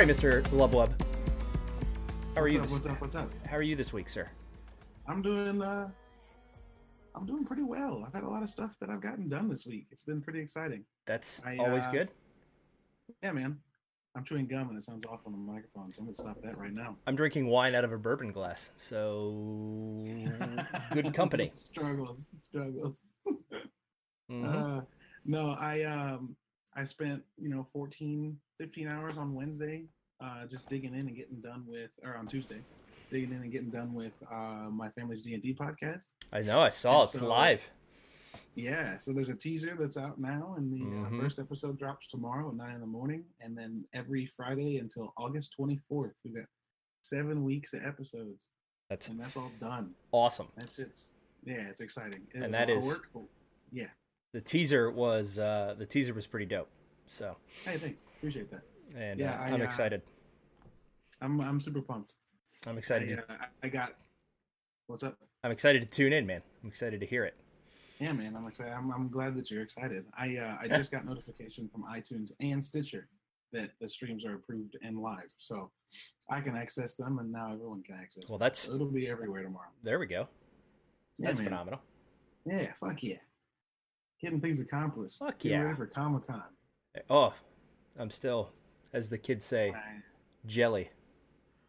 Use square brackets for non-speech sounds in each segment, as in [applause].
Right, Mr. Lubwub. How are What's you? up? This, What's up? What's up? how are you this week, sir? I'm doing. uh I'm doing pretty well. I've had a lot of stuff that I've gotten done this week. It's been pretty exciting. That's I, always uh, good. Yeah, man. I'm chewing gum and it sounds awful on the microphone, so I'm gonna stop that right now. I'm drinking wine out of a bourbon glass, so good company. [laughs] struggles, struggles. [laughs] Mhm. Uh, no, I um I spent you know 14, 15 hours on Wednesday, uh, just digging in and getting done with, or on Tuesday, digging in and getting done with uh, my family's D and D podcast. I know. I saw and it's so- live. Yeah, so there's a teaser that's out now, and the Mhm. uh, first episode drops tomorrow at nine in the morning, and then every Friday until August 24th, we've got seven weeks of episodes, That's and that's all done. awesome. That's just yeah, it's exciting. It And that a lot of is- work, yeah. The teaser was uh, the teaser was pretty dope. So, Hey, thanks, appreciate that. and Yeah, uh, I, I'm uh, excited. I'm I'm super pumped. I'm I, excited. to, uh, I I got what's up? I'm excited to tune in, man. I'm excited to hear it. Yeah, man, I'm excited. I'm, I'm glad that you're excited. I uh, I just got notification from iTunes and Stitcher that the streams are approved and live, so I can access them, and now everyone can access. Well, them. that's- So it'll be everywhere tomorrow. There we go. Yeah, That's man. phenomenal. Yeah, fuck yeah, getting things accomplished. Fuck yeah. ready for Comic Con. Oh, I'm still, as the kids say, jelly.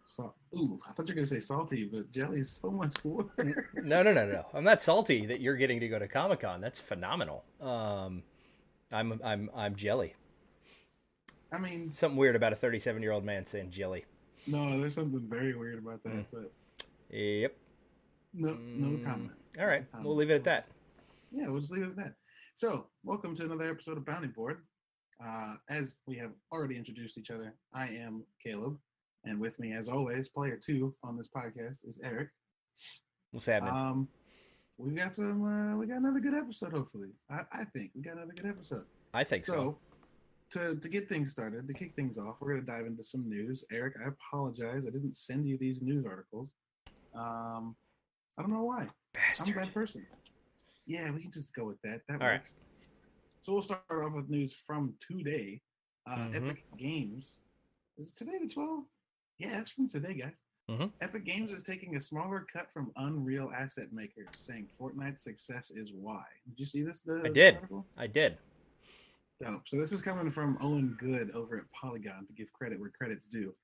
So, ooh, I thought you were gonna say salty, but jelly's so much worse. No, no, no, no. I'm not salty that you're getting to go to Comic Con. That's phenomenal. Um, I'm, I'm, I'm jelly. I mean, Something weird about a 37 year old man saying jelly. no, there's something very weird about that, Mm. but Yep. no, no Mm, comment. All right, No we'll leave it at that. yeah, we'll just leave it at that. So, welcome to another episode of Bounty Board. Uh, as we have already introduced each other, I am Caleb, and with me, as always, player two on this podcast is Eric. What's happening? Um, we got some. Uh, we got another good episode. Hopefully, I, I think we got another good episode. I think so. So, to to get things started, to kick things off, we're gonna dive into some news. Eric, I apologize, I didn't send you these news articles. Um, I don't know why. Bastard. I'm a bad person. Yeah, we can just go with that. That All right. works. So we'll start off with news from today. Uh, Mhm. Epic Games. Is today the 12th? Yeah, that's from today, guys. Mhm. Epic Games is taking a smaller cut from Unreal Asset Makers, saying Fortnite's success is why. Did you see this? The, I did. article? I did. Dope. So this is coming from Owen Good over at Polygon to give credit where credit's due.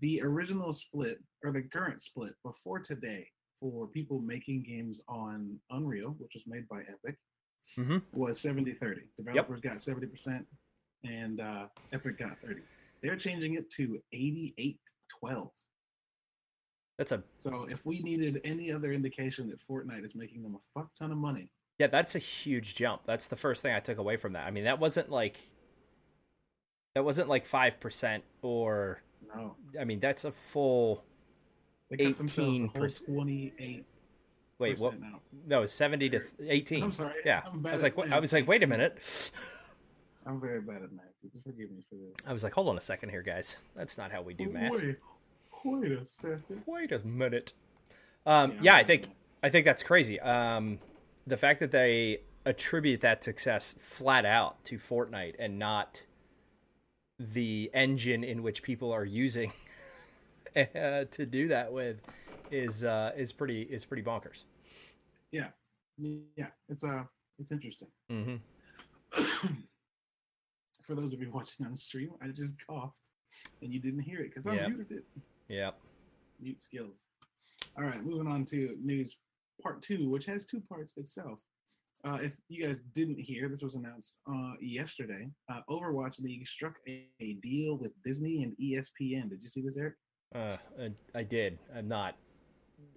The original split, or the current split before today, for people making games on Unreal, which was made by Epic, Mhm. was 70 30. Developers got 70%, and uh, Epic got 30. They're changing it to 88 12. That's a So if we needed any other indication that Fortnite is making them a fuck ton of money, yeah. That's a huge jump. That's the first thing I took away from that. I mean, that wasn't like that wasn't like five percent or no. I mean, that's a full. They themselves a 18%. 28 Wait, what? now. No, seventy to eighteen. I'm sorry. Yeah, I'm I was like? I was like, wait a minute. [laughs] I'm very bad at math. Forgive me for this. I was like, hold on a second here, guys. That's not how we do math. Wait, wait a second. Wait a minute. Um, Yeah, yeah, I think. I think that's crazy. Um, the fact that they attribute that success flat out to Fortnite and not the engine in which people are using [laughs] to do that with is uh, is pretty is pretty bonkers. Yeah, yeah. It's uh, it's interesting. hmm [clears throat] for those of you watching on stream, I just coughed, and you didn't hear it because I Yeah. muted it. Yeah. Mute skills. All right, moving on to news part two, which has two parts itself. Uh, if you guys didn't hear, this was announced uh, yesterday. Uh, Overwatch League struck a, a deal with Disney and ESPN. Did you see this, Eric? Uh, I, I did. I'm not.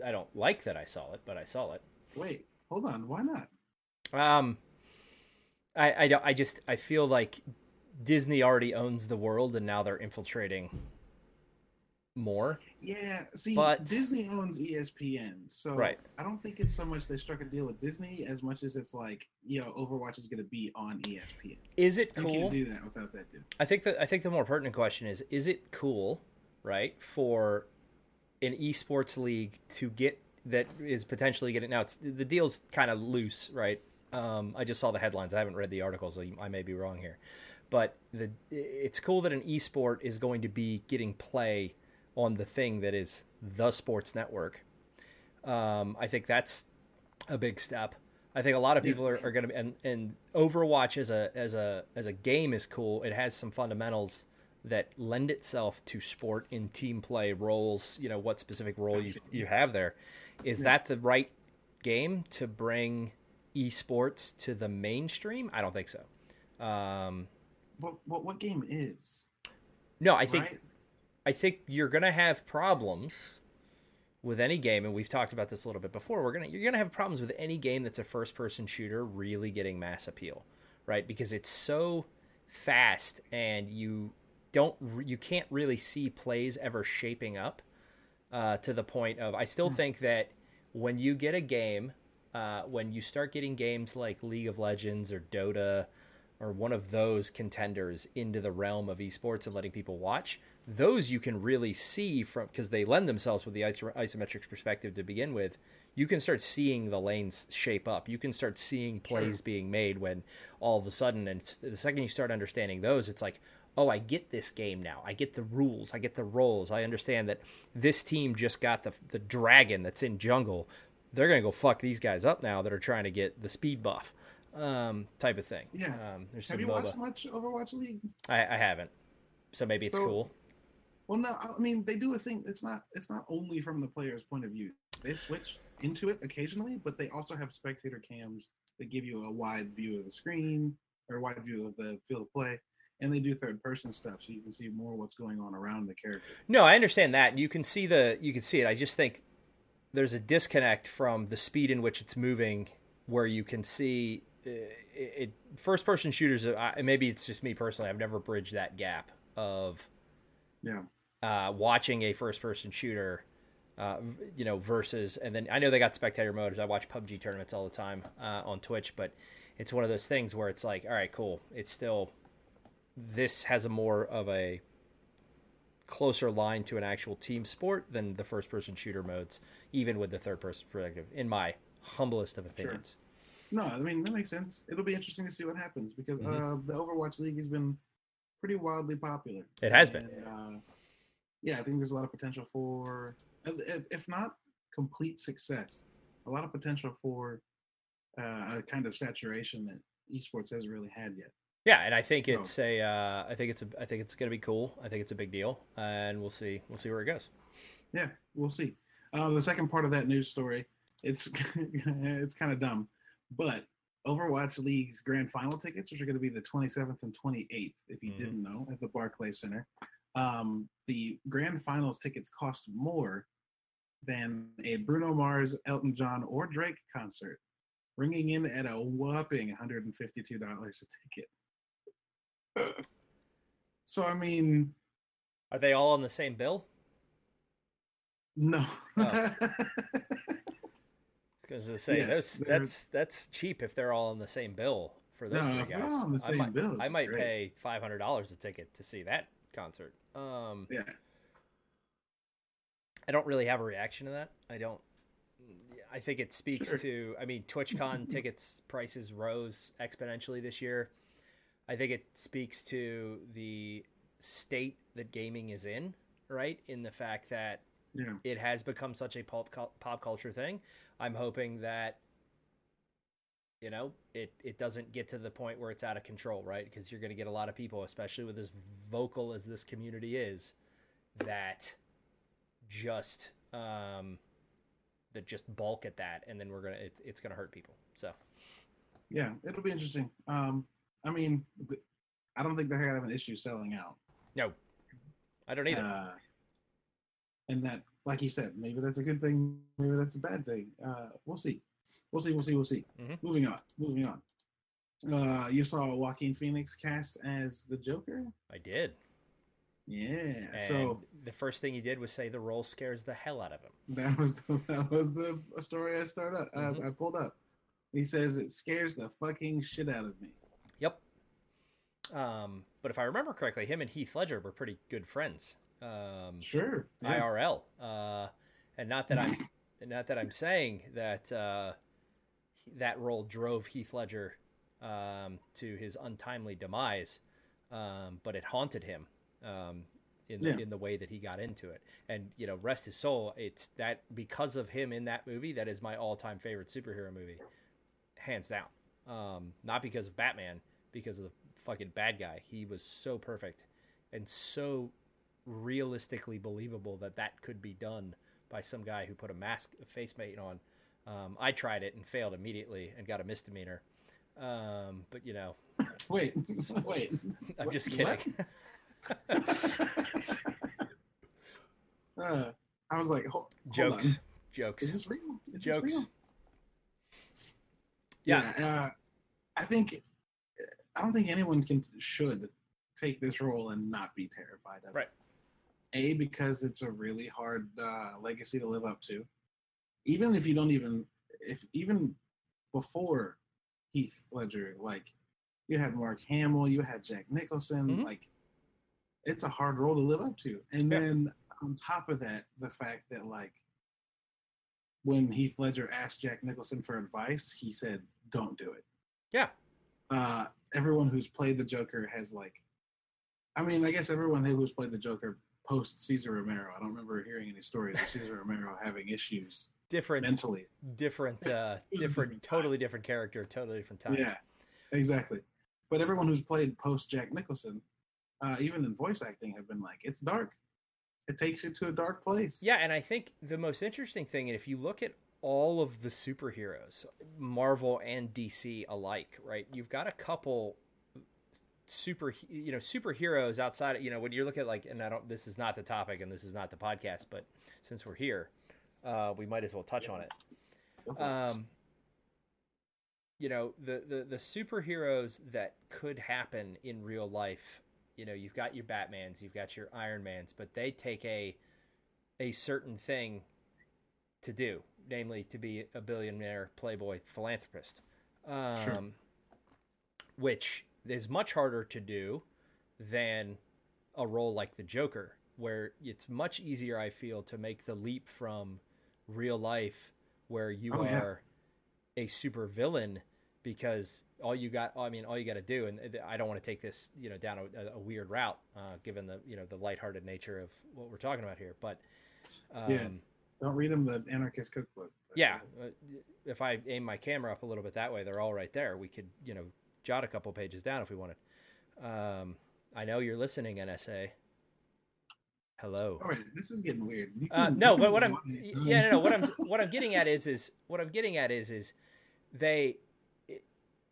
I don't like that I saw it, but I saw it. Wait, hold on. Why not? Um, I I don't. I just I feel like Disney already owns the world, and now they're infiltrating more. Yeah, see, But- Disney owns ESPN, so Right. I don't think it's so much they struck a deal with Disney as much as it's like, you know, Overwatch is going to be on ESPN. Is it You cool? can't do that without that deal. I think that I think the more pertinent question is: Is it cool, right, for an esports league to get that is potentially getting now? It's the deal's kind of loose, right? Um, I just saw the headlines. I haven't read the articles, so I may be wrong here. But the it's cool that an esport is going to be getting play on the thing that is the sports network. Um, I think that's a big step. I think a lot of people yeah. are, are going to and, and Overwatch as a as a as a game is cool. It has some fundamentals that lend itself to sport in team play roles. You know what specific role you you have there. Is yeah. that the right game to bring esports to the mainstream? I don't think so. Um, what what what game is? No, I think right? I think you're gonna have problems with any game, and we've talked about this a little bit before. We're gonna you're gonna have problems with any game that's a first person shooter really getting mass appeal, right? Because it's so fast, and you don't you can't really see plays ever shaping up uh, to the point of. I still mm. think that when you get a game, uh, when you start getting games like League of Legends or Dota or one of those contenders into the realm of esports and letting people watch, those you can really see from because they lend themselves with the isometric perspective to begin with. You can start seeing the lanes shape up. You can start seeing plays sure. being made when all of a sudden, and the second you start understanding those, it's like, oh, I get this game now. I get the rules. I get the roles. I understand that this team just got the the dragon that's in jungle. They're gonna go fuck these guys up now that are trying to get the speed buff um, type of thing. Yeah. Um, there's Have you MOBA. watched much Overwatch League? I, I haven't. So maybe it's so, cool. Well, no, I mean they do a thing. It's not. It's not only from the player's point of view. They switch into it occasionally, but they also have spectator cams that give you a wide view of the screen or a wide view of the field of play and they do third person stuff so you can see more what's going on around the character no i understand that you can see the you can see it i just think there's a disconnect from the speed in which it's moving where you can see it, first person shooters. Uh, maybe it's just me personally. I've never bridged that gap of yeah uh, watching a first person shooter. Uh, you know, versus, and then I know they got spectator modes. I watch PUBG tournaments all the time uh, on Twitch, but it's one of those things where it's like, all right, cool. It's still this has a more of a closer line to an actual team sport than the first person shooter modes, even with the third person perspective, in my humblest of opinions. Sure. No, I mean that makes sense. It'll be interesting to see what happens because mm-hmm. uh, the Overwatch League has been pretty wildly popular. It has and, been. Uh, yeah, I think there's a lot of potential for, if not complete success, a lot of potential for uh, a kind of saturation that esports hasn't really had yet. Yeah, and I think it's so. a, uh, I think it's a, I think it's going to be cool. I think it's a big deal, and we'll see, we'll see where it goes. Yeah, we'll see. Uh, the second part of that news story, it's [laughs] it's kind of dumb. But Overwatch League's grand final tickets, which are going to be the 27th and 28th, if you mm-hmm. didn't know, at the Barclays Center, um, the grand finals tickets cost more than a Bruno Mars, Elton John, or Drake concert, ringing in at a whopping $152 a ticket. So, I mean. Are they all on the same bill? No. Oh. Because to say yes, that's that's that's cheap if they're all on the same bill for those no, three guys. on the same I might, bill, I might pay five hundred dollars a ticket to see that concert. Um, yeah. I don't really have a reaction to that. I don't. I think it speaks sure. to. I mean, TwitchCon [laughs] tickets prices rose exponentially this year. I think it speaks to the state that gaming is in, right? In the fact that yeah. it has become such a pop pop culture thing. I'm hoping that you know it it doesn't get to the point where it's out of control, right? Because you're going to get a lot of people, especially with as vocal as this community is, that just um, that just bulk at that, and then we're gonna it's it's gonna hurt people. So yeah, it'll be interesting. Um, I mean, I don't think they're gonna have an issue selling out. No, I don't either. Uh, and that like you said, maybe that's a good thing, maybe that's a bad thing. Uh, we'll see. We'll see. We'll see. We'll see. Mm-hmm. Moving on. Moving on. Uh, you saw Joaquin Phoenix cast as the Joker. I did. Yeah. And so the first thing he did was say the role scares the hell out of him. That was the, that was the story I started. Up, mm-hmm. I, I pulled up. He says it scares the fucking shit out of me. Um, but if I remember correctly, him and Heath Ledger were pretty good friends um, sure yeah. IRL. Uh, and not that I'm [laughs] not that I'm saying that uh, that role drove Heath Ledger um, to his untimely demise. um, but it haunted him um, in the, Yeah. in the way that he got into it. And you know, rest his soul. It's that because of him in that movie, that is my all time favorite superhero movie, hands down. Um, not because of Batman, because of the fucking bad guy. He was so perfect and so realistically believable that that could be done by some guy who put a mask, a face mate on. Um, I tried it and failed immediately and got a misdemeanor. Um, but you know, [laughs] Wait, [laughs] wait. [laughs] I'm just kidding. uh, I was like, hold, jokes, Hold jokes, Is this real? Is this jokes. real? Yeah. uh, I think I don't think anyone can should take this role and not be terrified of it. Right. A because it's a really hard uh, legacy to live up to. Even if you don't even if even before Heath Ledger, like you had Mark Hamill, you had Jack Nicholson, Mhm. like it's a hard role to live up to. And Yeah. then on top of that, the fact that like when Heath Ledger asked Jack Nicholson for advice, he said, "Don't do it." Yeah. Uh, everyone who's played the Joker has like, I mean, I guess everyone who's played the Joker post Cesar Romero. I don't remember hearing any stories of Cesar Romero having issues different, mentally. different, uh, It was a different, different totally different character, totally different time. Yeah, exactly. But everyone who's played post Jack Nicholson, uh, even in voice acting, have been like, it's dark. It takes you to a dark place. Yeah, and I think the most interesting thing, and if you look at all of the superheroes, Marvel and DC alike, right? You've got a couple super, you know, superheroes outside. Of, you know, when you look at like, and I don't. This is not the topic, and this is not the podcast, but since we're here, uh, we might as well touch on it. Um, you know, the, the the superheroes that could happen in real life. You know, you've got your Batmans, you've got your Iron Mans, but they take a a certain thing to do, namely to be a billionaire playboy philanthropist, um, Sure. which is much harder to do than a role like the Joker, where it's much easier, I feel, to make the leap from real life, where you Oh, yeah. are a super villain, because all you got, I mean, all you got to do, and I don't want to take this, you know, down a, a weird route, uh, given the, you know, the lighthearted nature of what we're talking about here, but. Um, Yeah. Don't read them the Anarchist Cookbook. yeah, uh, if I aim my camera up a little bit that way, they're all right there. We could, you know, jot a couple pages down if we wanted. Um, I know you're listening, NSA. Hello. All right, this is getting weird. You [laughs] Uh, no, but what I'm, [laughs] yeah, no, no. What I'm, what I'm getting at is, is what I'm getting at is, is they. it-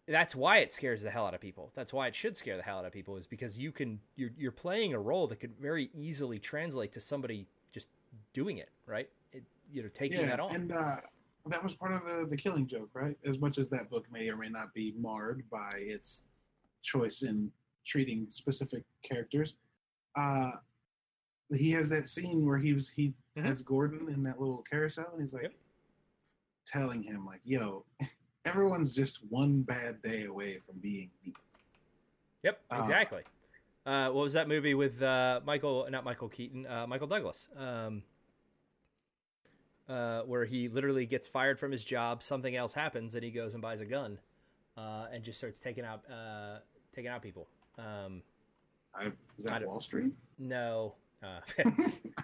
That's why it scares the hell out of people. That's why it should scare the hell out of people, is because you can, you're, you're playing a role that could very easily translate to somebody just doing it, right? You know, taking yeah, that on. and uh, that was part of the the Killing Joke, right? As much as that book may or may not be marred by its choice in treating specific characters, uh, he has that scene where he was he Mhm. has Gordon in that little carousel, and he's like Yep. telling him like, "Yo, [laughs] everyone's just one bad day away from being me." Yep, Uh, exactly. Uh, what was that movie with uh, Michael? Not Michael Keaton. Uh, Michael Douglas. Um, uh, where he literally gets fired from his job. Something else happens, and he goes and buys a gun, uh, and just starts taking out uh, taking out people. Um, I, is that Wall Street? no, uh, [laughs]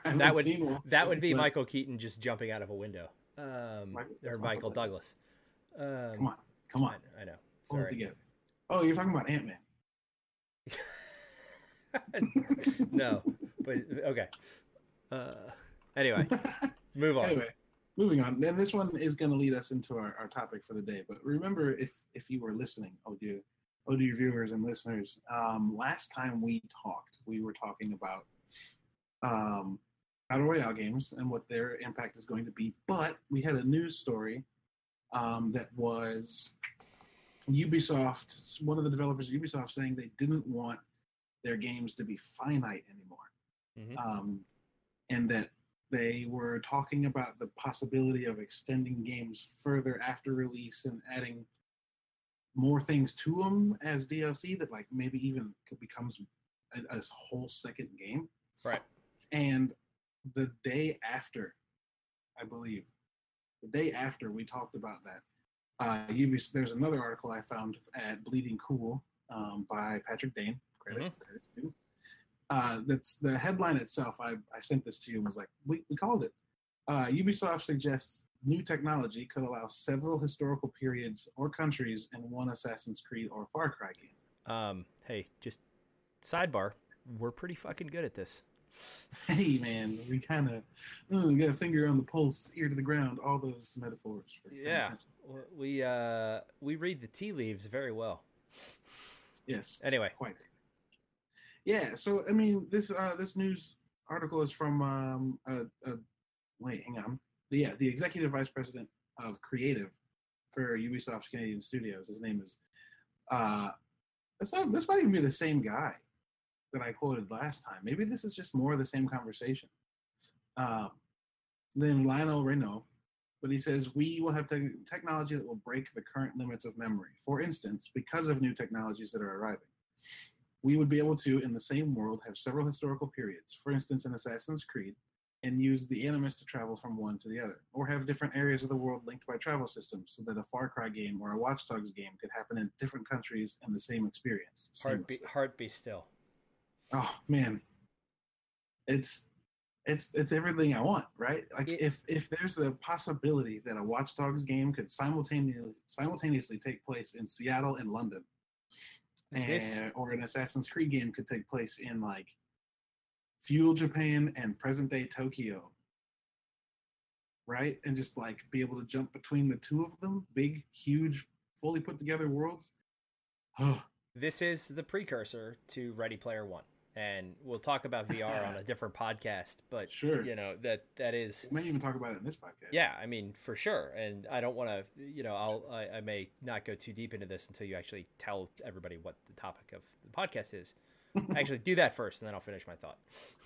[laughs] that would that would be but- Michael Keaton just jumping out of a window, um, Michael- or Michael Michael Douglas. Um, Come on, come on, I know. Sorry. Oh, you're talking about Ant Man. [laughs] no, but okay. Uh, anyway, move on. anyway, moving on. Then this one is going to lead us into our, our topic for the day. But remember, if if you were listening, oh dear, oh dear viewers and listeners, um, last time we talked, we were talking about um, battle royale games and what their impact is going to be. But we had a news story um, that was Ubisoft, one of the developers of Ubisoft, saying they didn't want their games to be finite anymore Mhm. um, and that they were talking about the possibility of extending games further after release and adding more things to them as DLC that like maybe even could becomes a, a whole second game. Right. And the day after, I believe, the day after we talked about that, uh, Ubis, there's another article I found at Bleeding Cool um, by Patrick Dane Credit, Mhm. credit's due. Uh, that's the headline itself. I, I sent this to you and was like, we, we called it. Uh, Ubisoft suggests new technology could allow several historical periods or countries in one Assassin's Creed or Far Cry game. Um, hey, just sidebar. We're pretty fucking good at this. [laughs] Hey man, we kind of uh, got a finger on the pulse, ear to the ground. All those metaphors. Yeah. We uh we read the tea leaves very well. Yes. Anyway, quite. Yeah, so I mean, this uh, this news article is from um, uh, uh, wait, hang on, yeah, the executive vice president of creative for Ubisoft Canadian Studios. His name is uh, this not, this might even be the same guy that I quoted last time. Maybe this is just more of the same conversation. Um, then Lionel Raynaud, but he says we will have te- technology that will break the current limits of memory. For instance, because of new technologies that are arriving, we would be able to, in the same world, have several historical periods. For instance, in Assassin's Creed, and use the Animus to travel from one to the other, or have different areas of the world linked by travel systems, so that a Far Cry game or a Watch Dogs game could happen in different countries and the same experience. heart be, heart be still. oh man it's it's it's everything i want right like It- if if there's a possibility that a watch dogs game could simultaneously simultaneously take place in seattle and london This and, or an assassin's creed game could take place in like feudal japan and present day tokyo. Right? And just like be able to jump between the two of them big huge fully put together worlds. [sighs] This is the precursor to Ready Player One, and we'll talk about VR on a [laughs] different podcast. But Sure. you know that that is we may even talk about it in this podcast yeah. I mean, for sure. And I don't want to, you know, I'll I, I may not go too deep into this until you actually tell everybody what the topic of the podcast is. [laughs] actually, do that first, and then I'll finish my thought.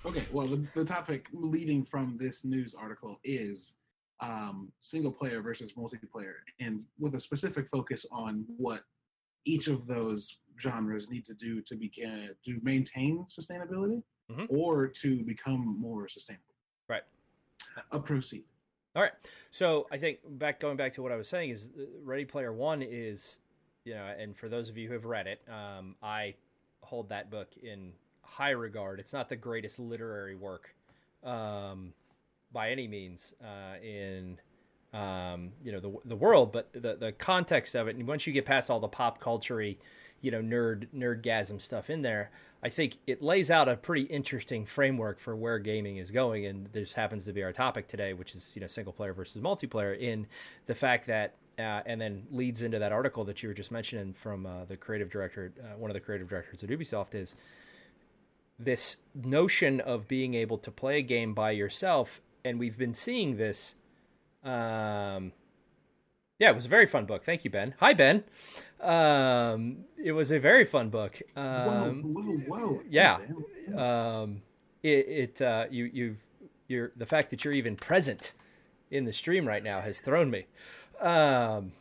Okay, well, the, the topic leading from this news article is um, single player versus multiplayer, and with a specific focus on what each of those genres need to do to be uh, to maintain sustainability Mhm. or to become more sustainable. Right. A proceed. All right. So I think back going back to what I was saying is uh, Ready Player One is, you know, and for those of you who have read it, um, I hold that book in high regard. It's not the greatest literary work um, by any means uh, in um, you know the the world, but the the context of it, and once you get past all the pop culture you know nerd nerdgasm stuff in there i think it lays out a pretty interesting framework for where gaming is going. And this happens to be our topic today which is you know single player versus multiplayer in the fact that uh, and then leads into that article that you were just mentioning from uh, the creative director uh, one of the creative directors at ubisoft is this notion of being able to play a game by yourself. And we've been seeing this um, yeah, it was a very fun book. Thank you, Ben. Hi, Ben. Um, it was a very fun book. Um, whoa, whoa, whoa! yeah. um, it, it uh, you you you're the fact that you're even present in the stream right now has thrown me. Um,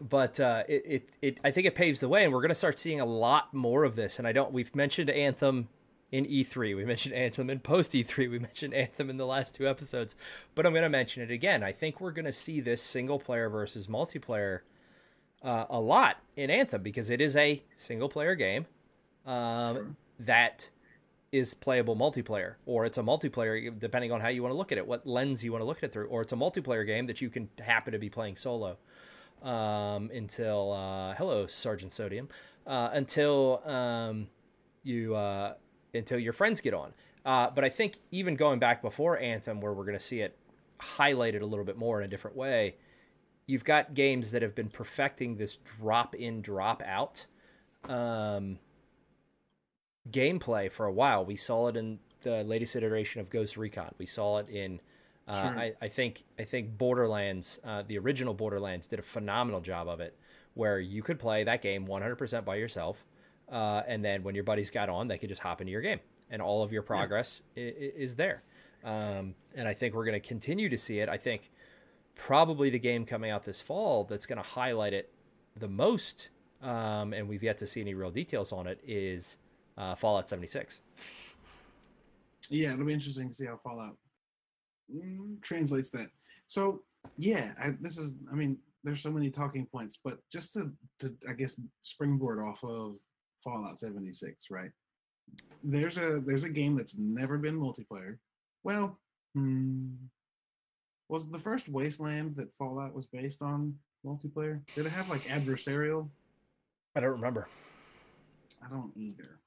but uh, it, it it I think it paves the way, and we're going to start seeing a lot more of this. And I don't. We've mentioned Anthem in E3. We mentioned Anthem in post E3. We mentioned Anthem in the last two episodes, but I'm going to mention it again. I think we're going to see this single player versus multiplayer uh, a lot in Anthem because it is a single player game um, Sure. that is playable multiplayer, or it's a multiplayer depending on how you want to look at it, what lens you want to look at it through, or it's a multiplayer game that you can happen to be playing solo um, until uh, hello Sergeant Sodium uh, until um, you uh, until your friends get on. Uh, but I think even going back before Anthem, where we're going to see it highlighted a little bit more in a different way, you've got games that have been perfecting this drop in, drop out um, gameplay for a while. We saw it in the latest iteration of Ghost Recon. We saw it in. Uh, Sure. I, I think I think Borderlands, uh, the original Borderlands, did a phenomenal job of it, where you could play that game 100% by yourself, uh, and then when your buddies got on, they could just hop into your game, and all of your progress i- i- is there. Um, and I think we're going to continue to see it. I think probably the game coming out this fall that's going to highlight it the most, um, and we've yet to see any real details on it, is uh, Fallout 76. Yeah, it'll be interesting to see how Fallout mm, translates that. So yeah, I, this is. I mean, there's so many talking points, but just to, to I guess springboard off of Fallout 76, right? There's a there's a game that's never been multiplayer. Well, hmm, was the first Wasteland that Fallout was based on multiplayer? Did it have like adversarial? I don't remember. I don't either.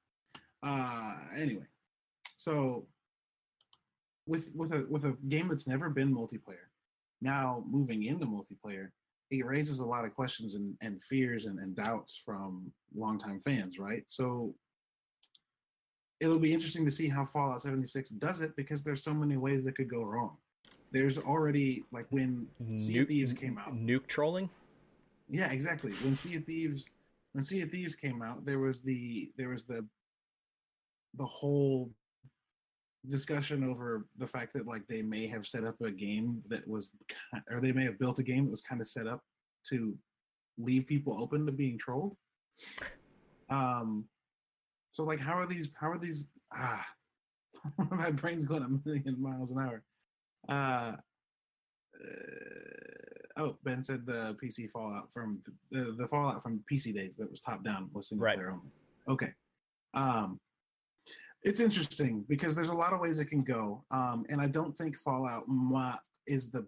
Uh anyway. So with with a with a game that's never been multiplayer, now moving into multiplayer, it raises a lot of questions and, and fears and, and doubts from longtime fans, right? So it'll be interesting to see how Fallout 76 does it because there's so many ways that could go wrong. There's already like when Sea of Nuke- Thieves came out. Nuke trolling. Yeah, exactly. When Sea of Thieves when Sea of Thieves came out, there was the there was the the whole discussion over the fact that like they may have set up a game that was or they may have built a game that was kind of set up to leave people open to being trolled. Um so like how are these how are these ah [laughs] my brain's going a million miles an hour. Uh, uh, oh, Ben said the PC Fallout from the, the Fallout from PC days that was top down was single Right. player only. Okay. Um, it's interesting because there's a lot of ways it can go, um, and I don't think Fallout is the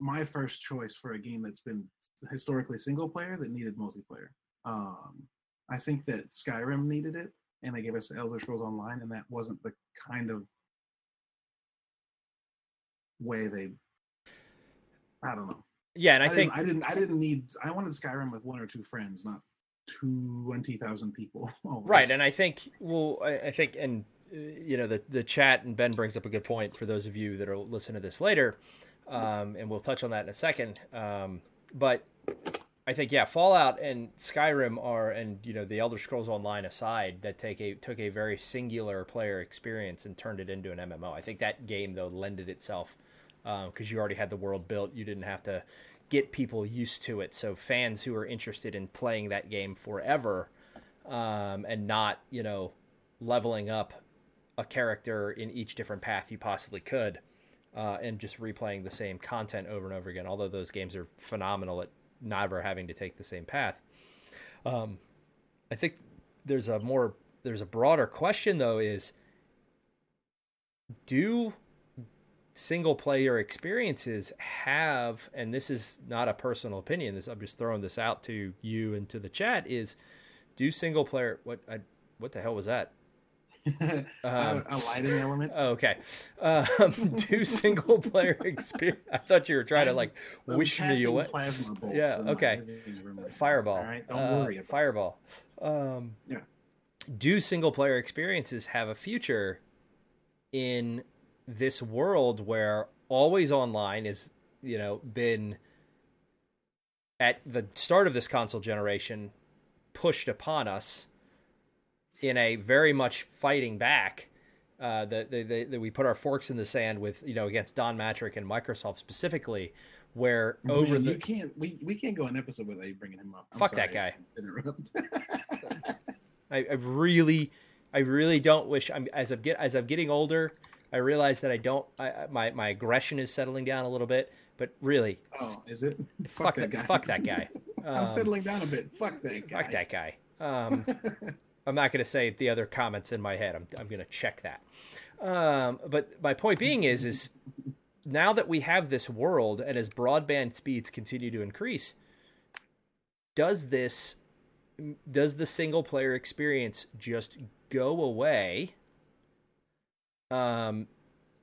my first choice for a game that's been historically single player that needed multiplayer. Um, I think that Skyrim needed it, and they gave us Elder Scrolls Online, and that wasn't the kind of way they. I don't know. Yeah, and I, I, think didn't, I didn't. I didn't need. I wanted Skyrim with one or two friends, not twenty thousand people. [laughs] always. right, and I think well, I, I think, and uh, you know, the the chat and Ben brings up a good point for those of you that are listening to this later, um, and we'll touch on that in a second. Um, but I think yeah, Fallout and Skyrim are, and you know, the Elder Scrolls Online aside, that take a took a very singular player experience and turned it into an MMO. I think that game though lended itself because you already had the world built. You didn't have to get people used to it. So fans who are interested in playing that game forever um, and not, you know, leveling up a character in each different path you possibly could, uh, and just replaying the same content over and over again. Although those games are phenomenal at never having to take the same path. Um, I think there's a more there's a broader question though is do single player experiences have and this is not a personal opinion this i'm just throwing this out to you and to the chat is do single player what I, what the hell was that? [laughs] A, Um, a lighting element. oh, [laughs] okay. Um, [laughs] do single player experience i thought you were trying to like I'm wish me away Plasma bolts Yeah, okay. living room right now, fireball. All right, don't Uh, worry about fireball. Um, Yeah. do single player experiences have a future in this world where always online is you know been at the start of this console generation pushed upon us in a very much fighting back uh, that, that, that we put our forks in the sand with you know against Don Mattrick and Microsoft specifically where over Man, the you can't we, we can't go an episode without you bringing him up. I'm Fuck that guy. to [laughs] I, I really, I really don't wish. I'm as I'm get as I'm getting older. I realize that I don't. I, my my aggression is settling down a little bit. But really, oh, is it? fuck, that, guy. Fuck that guy. [laughs] I'm Um, settling down a bit. Fuck that guy. Fuck that guy. [laughs] Um, I'm not going to say the other comments in my head. I'm I'm going to check that. Um, but my point being is is now that we have this world and as broadband speeds continue to increase, does this does the single player experience just go away um,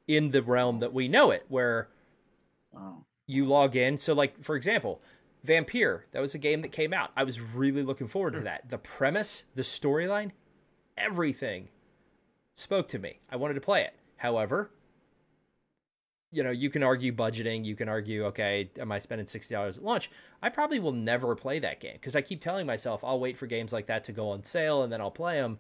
in the realm that we know it, where you log in. So, like for example, Vampyr, that was a game that came out. I was really looking forward to that. The premise, the storyline, everything spoke to me. I wanted to play it. However, you know, you can argue budgeting. You can argue, okay, am I spending sixty dollars at launch? I probably will never play that game because I keep telling myself I'll wait for games like that to go on sale and then I'll play them.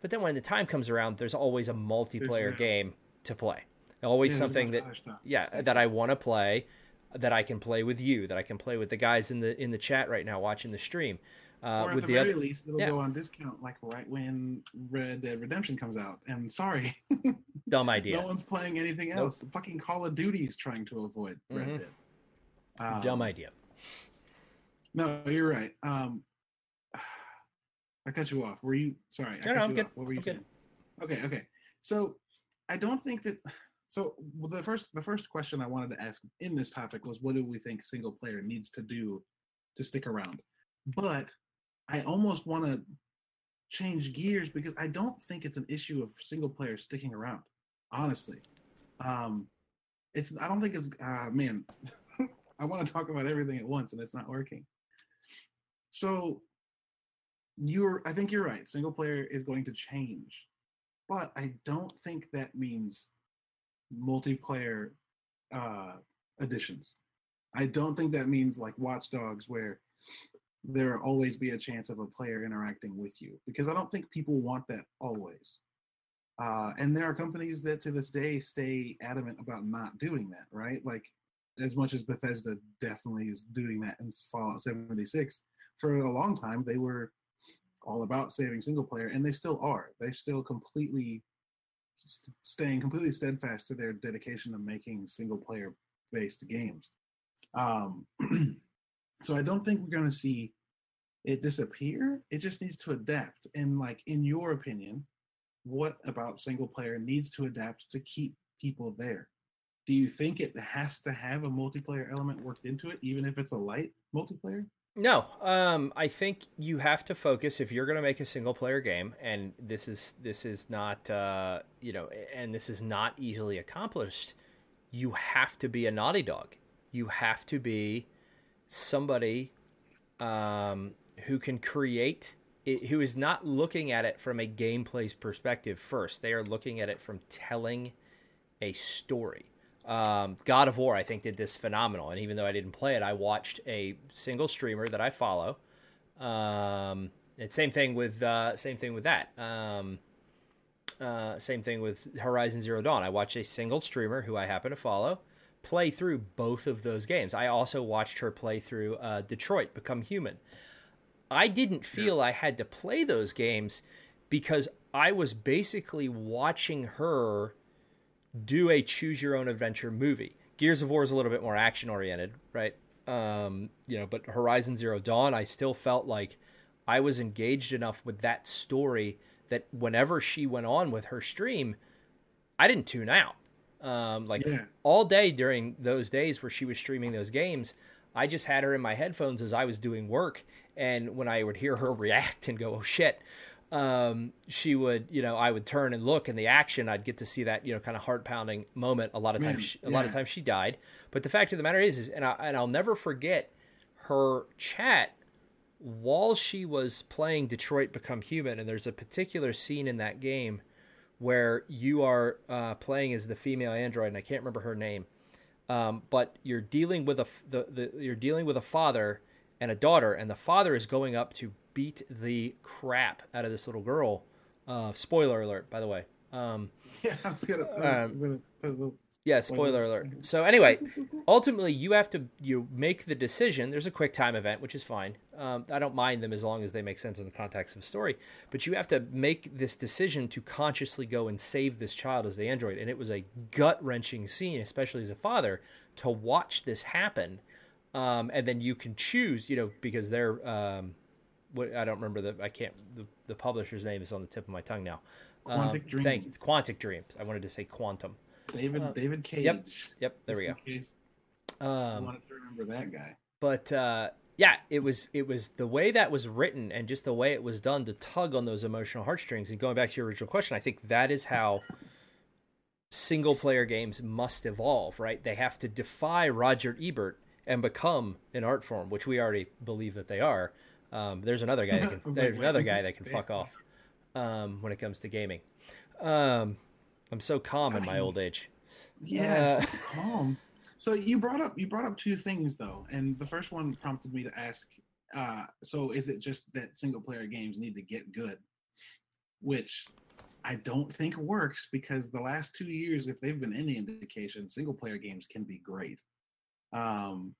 But then when the time comes around, there's always a multiplayer game to play. Always Yeah, something that yeah that I want to play that I can play with you that I can play with the guys in the in the chat right now watching the stream uh, or at with the, the very other least, it'll yeah. go on discount like right when Red Dead Redemption comes out. And sorry, [laughs] dumb idea no one's playing anything Nope. else. Fucking Call of Duty is trying to avoid Red Mhm. Dead. Um, dumb idea No, you're right. Um, I cut you off. Were you sorry? I no, no, I'm good. off. What were you saying? Okay, okay. So I don't think that. So well, the first the first question I wanted to ask in this topic was, what do we think single player needs to do to stick around? But I almost want to change gears because I don't think it's an issue of single player sticking around. Honestly, um, it's I don't think it's uh, man. [laughs] I want to talk about everything at once and it's not working. So you're I think you're right. Single player is going to change. But I don't think that means multiplayer uh additions. I don't think that means like Watch Dogs where there'll always be a chance of a player interacting with you because I don't think people want that always. Uh, and there are companies that to this day stay adamant about not doing that, right? Like as much as Bethesda definitely is doing that in Fallout 76, for a long time they were all about saving single player, and they still are. They still completely st- staying completely steadfast to their dedication of making single player based games. Um, [clears throat] so I don't think we're going to see it disappear. It just needs to adapt. And like, in your opinion, what about single player needs to adapt to keep people there? Do you think it has to have a multiplayer element worked into it, even if it's a light multiplayer? No, um, I think you have to focus if you're going to make a single player game, and this is this is not uh, you know, and this is not easily accomplished. You have to be a Naughty Dog. You have to be somebody um, who can create, who is not looking at it from a gameplay perspective first. They are looking at it from telling a story. Um, God of War, I think, did this phenomenal. And even though I didn't play it, I watched a single streamer that I follow. Um, and same thing with uh, same thing with that. Um, uh, same thing with Horizon Zero Dawn. I watched a single streamer who I happen to follow play through both of those games. I also watched her play through uh, Detroit Become Human. I didn't feel I had to play those games because I was basically watching her do a choose your own adventure movie. Gears of War is a little bit more action oriented, right? Um, you know, but Horizon Zero Dawn, I still felt like I was engaged enough with that story that whenever she went on with her stream, I didn't tune out. Um, like Yeah. all day during those days where she was streaming those games, I just had her in my headphones as I was doing work, and when I would hear her [laughs] react and go, "Oh shit," um, she would, you know, I would turn and look, in the action, I'd get to see that, you know, kind of heart pounding moment. A lot of times, she, a lot of times she died. But the fact of the matter is, is and I and I'll never forget her chat while she was playing Detroit Become Human, and there's a particular scene in that game where you are uh, playing as the female android, and I can't remember her name, um, but you're dealing with a f- the, the you're dealing with a father and a daughter, and the father is going up to beat the crap out of this little girl. Uh, spoiler alert, by the way. Um, [laughs] Yeah, I was gonna, Um, gonna put a little yeah, Spoiler. spoiler alert. So anyway, ultimately you have to you make the decision. There's a quick time event, which is fine. Um, I don't mind them as long as they make sense in the context of a story. But you have to make this decision to consciously go and save this child as the android, and it was a gut wrenching scene, especially as a father, to watch this happen. Um, and then you can choose, you know, because they're um, what I don't remember the I can't the, the publisher's name is on the tip of my tongue now. Um, Quantic Dream. Thank. Quantic Dreams. I wanted to say quantum. David Uh, David Cage. yep, Yep, there we go. Just in case you Um, wanted to remember that guy. but uh, yeah, it was it was the way that was written and just the way it was done to tug on those emotional heartstrings. And going back to your original question, I think that is how single player games must evolve. Right? They have to defy Roger Ebert and become an art form, which we already believe that they are. Um, there's another guy that can. [laughs] was like, there's another guy that can fuck off um, when it comes to gaming. Um, I'm so calm in my old age. Yes, Uh, calm. So you brought up you brought up two things though, and the first one prompted me to ask. Uh, so is it just that single player games need to get good, which I don't think works because the last two years, if they've been any indication, single player games can be great. Um,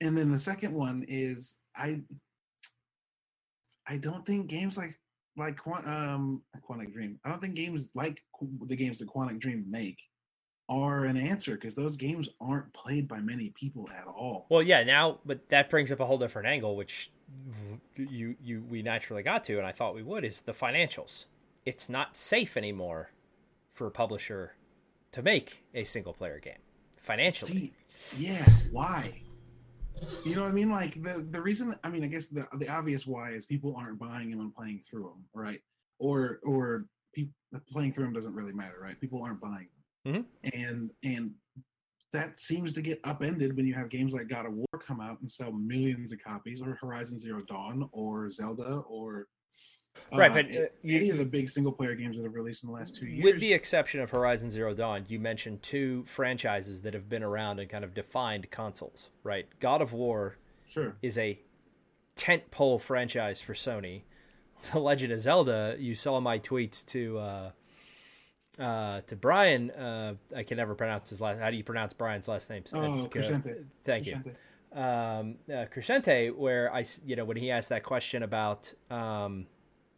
and then the second one is I I don't think games like like um Quantic Dream. I don't think games like the games that Quantic Dream make are an answer because those games aren't played by many people at all. Well, yeah, now, but that brings up a whole different angle, which you you we naturally got to, and I thought we would, is the financials. It's not safe anymore for a publisher to make a single player game financially. See, yeah, why? You know what I mean? Like the the reason. I mean, I guess the the obvious why is people aren't buying them and playing through them, right? Or or people playing through them doesn't really matter, right? People aren't buying them, Mhm. and and that seems to get upended when you have games like God of War come out and sell millions of copies, or Horizon Zero Dawn, or Zelda, or Right, uh, but, you- any of the big single player games that have released in the last two years. With the exception of Horizon Zero Dawn, you mentioned two franchises that have been around and kind of defined consoles, right? God of War sure, is a tentpole franchise for Sony. [laughs] The Legend of Zelda, you saw my tweets to uh, uh, to Brian. Uh, I can never pronounce his last. How do you pronounce Brian's last name? Oh, Crescente. Thank you. Crescente. um, uh, Crescente, where I, you know, when he asked that question about, um,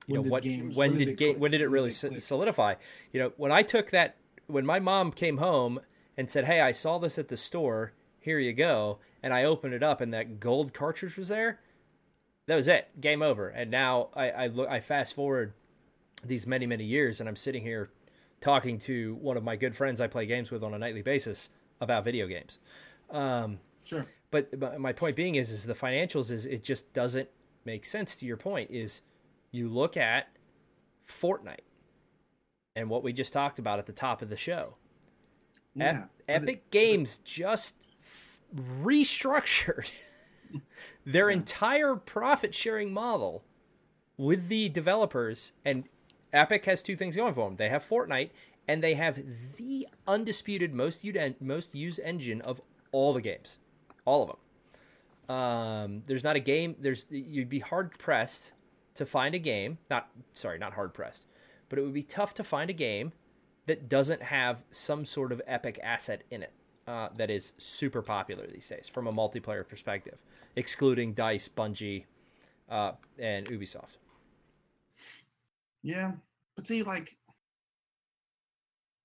you When know, did what, games- when, when did, did ga- when did it really so- solidify? You know, when I took that, when my mom came home and said, "Hey, I saw this at the store. Here you go," and I opened it up, and that gold cartridge was there. That was it. Game over. And now I, I look, I fast forward these many, many years, and I'm sitting here talking to one of my good friends I play games with on a nightly basis about video games. Um, Sure. but, but my point being is is the financials is it just doesn't make sense to your point is you look at Fortnite and what we just talked about at the top of the show. Yeah. Ep- but it- Epic Games just f- restructured [laughs] their entire profit sharing model with the developers and Epic has two things going for them. They have Fortnite and they have the undisputed most used most used engine of all the games. All of them. Um, there's not a game there's you'd be hard pressed to find a game, not sorry, not hard pressed, but it would be tough to find a game that doesn't have some sort of epic asset in it uh, that is super popular these days from a multiplayer perspective, excluding Dice, Bungie, uh, and Ubisoft. Yeah, but see, like,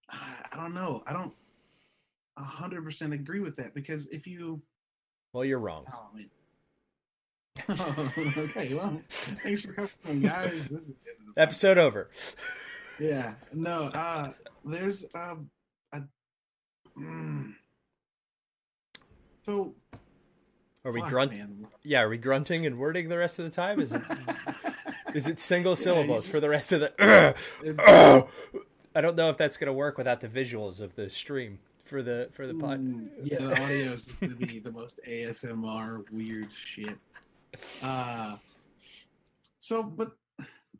I I don't know. I don't a hundred percent agree with that because if you, Well, you're wrong. oh man. [laughs] okay, well, thanks for coming, guys. This is the end of the Episode over. Yeah, no, uh, there's um, a, mm. so Are we grunting? Yeah, are we grunting and wording the rest of the time? Is it [laughs] is it single syllables for just- the rest of the? [coughs] [coughs] It- I don't know if that's gonna work without the visuals of the stream for the for the pod. Mm, yeah, the audio is gonna be the most ASMR weird shit. Uh so but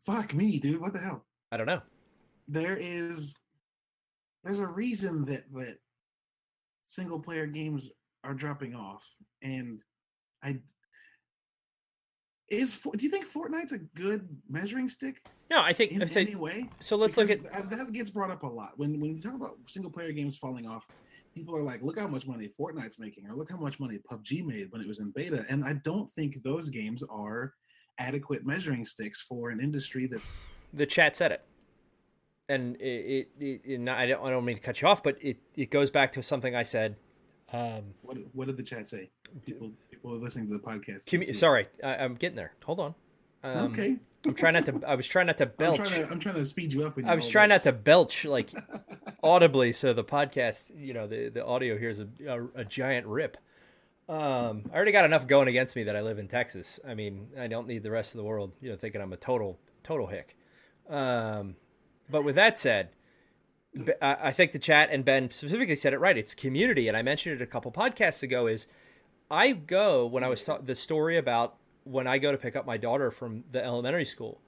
fuck me, dude, what the hell? I don't know. There is there's a reason that that single player games are dropping off. And I is do you think Fortnite's a good measuring stick No, I think in say- any way? so. Let's look at that gets brought up a lot when when you talk about single player games falling off. People are like, "Look how much money Fortnite's making," or "Look how much money PUBG made when it was in beta." And I don't think those games are adequate measuring sticks for an industry that's the chat said it, and it, it, it, I don't I don't mean to cut you off, but it it goes back to something I said. Um, what what did the chat say? People people listening to the podcast. commu- sorry, I, I'm getting there. Hold on. Um, okay, I'm trying not to. I was trying not to [laughs] I'm belch. trying to I'm trying to speed you up. when I was trying that. not to belch like [laughs] audibly, so the podcast, you know, the the audio here is a, a, a giant rip. Um, I already got enough going against me that I live in Texas. I mean, I don't need the rest of the world, you know, thinking I'm a total total hick. Um, but with that said, I think the chat and Ben specifically said it right. It's community, and I mentioned it a couple podcasts ago. Is I go when I was ta- the story about when I go to pick up my daughter from the elementary school.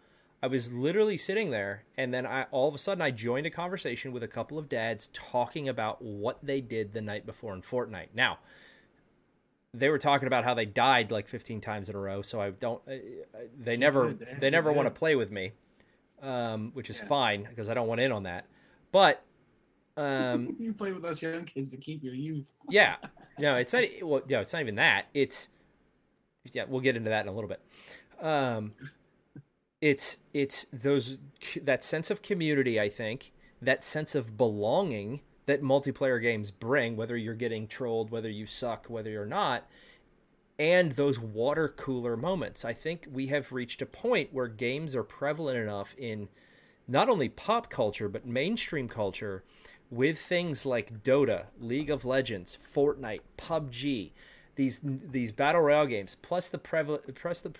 I was literally sitting there, and then I all of a sudden I joined a conversation with a couple of dads talking about what they did the night before in Fortnite. Now, they were talking about how they died like 15 times in a row, so I don't. uh, They never they never want to play with me, um, which is Yeah. fine because I don't want in on that. But um, [laughs] you play with us young kids to keep your youth. [laughs] yeah, no, it's not. Well, yeah, it's not even that. It's yeah, we'll get into that in a little bit. Um, it's it's those that sense of community. I think that sense of belonging that multiplayer games bring, whether you're getting trolled, whether you suck, whether you're not. and those water cooler moments. I think we have reached a point where games are prevalent enough in not only pop culture but mainstream culture with things like Dota, League of Legends, Fortnite, PUBG, these these battle royale games, plus the prevalent, plus the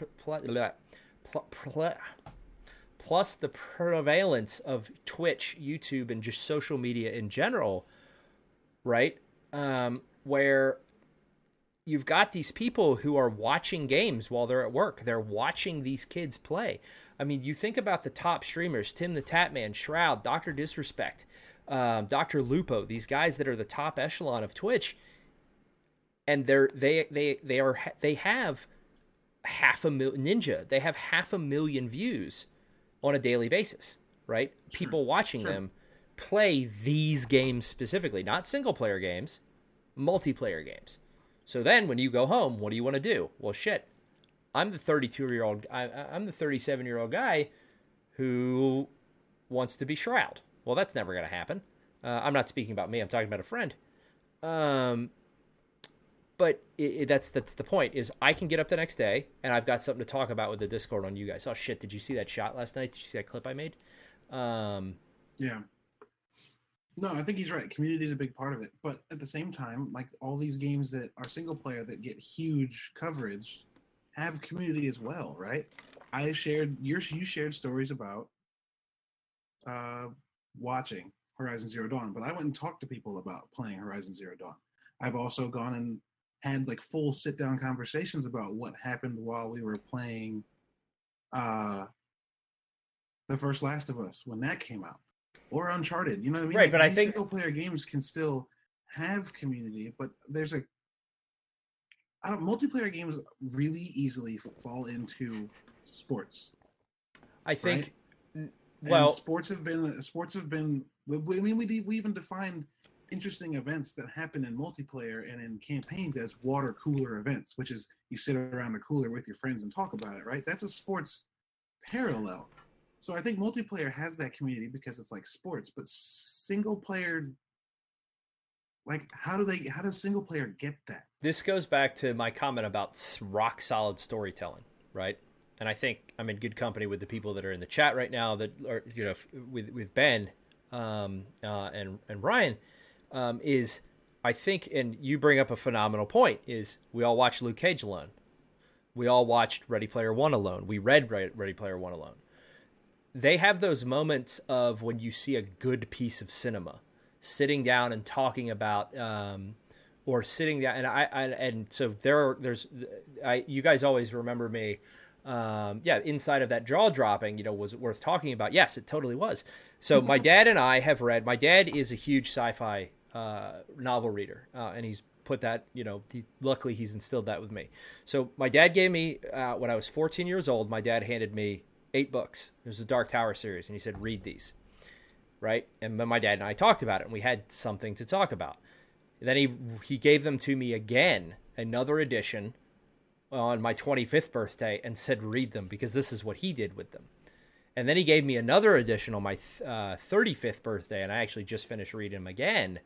plus the prevalence of Twitch, YouTube, and just social media in general, right? Um, where you've got these people who are watching games while they're at work. They're watching these kids play. I mean, you think about the top streamers: Tim the Tatman, Shroud, Doctor Disrespect, um, Doctor Lupo. These guys that are the top echelon of Twitch, and they're they they they are they have half a million ninja. They have half a million views on a daily basis, right? Sure. People watching sure. them play these games specifically, not single player games, multiplayer games. So then when you go home, what do you want to do? Well, shit. I'm the 32 year old, I, I'm the 37 year old guy who wants to be Shroud. Well, that's never going to happen. Uh, I'm not speaking about me. I'm talking about a friend. Um, but it, it, that's that's the point. Is I can get up the next day and I've got something to talk about with the Discord on you guys. Oh shit! Did you see that shot last night? Did you see that clip I made? Um, yeah. No, I think he's right. Community is a big part of it, but at the same time, like all these games that are single player that get huge coverage have community as well, right? I shared your you shared stories about uh, watching Horizon Zero Dawn, but I went and talked to people about playing Horizon Zero Dawn. I've also gone and had like full sit down conversations about what happened while we were playing uh the first Last of Us when that came out or Uncharted. You know what I mean? Right, like, but I think single player games can still have community, but there's a I don't multiplayer games really easily fall into sports. I think right? well, and sports have been sports have been. I mean, we we even defined interesting events that happen in multiplayer and in campaigns as water cooler events, which is you sit around a cooler with your friends and talk about it. Right? That's a sports parallel. So I think multiplayer has that community because it's like sports, but single player like how do they how does single player get that? This goes back to my comment about rock solid storytelling, right? And I think I'm in good company with the people that are in the chat right now that are you know with with Ben um, uh, and and Ryan um, is I think and you bring up a phenomenal point is we all watched Luke Cage alone. We all watched Ready Player One alone. We read Ready Player One alone they have those moments of when you see a good piece of cinema, sitting down and talking about, um, or sitting down, and I, I and so there, are, there's, I, you guys always remember me, um, yeah, inside of that jaw dropping, you know, was it worth talking about? Yes, it totally was. So my [laughs] dad and I have read. My dad is a huge sci-fi uh, novel reader, uh, and he's put that, you know, he, luckily he's instilled that with me. So my dad gave me uh, when I was 14 years old. My dad handed me eight books. It was the Dark Tower series, and he said, "Read these." Right, and my dad and I talked about it, and we had something to talk about. And then he he gave them to me again, another edition, on my 25th birthday, and said, "Read them," because this is what he did with them. And then he gave me another edition on my uh, 35th birthday, and I actually just finished reading them again.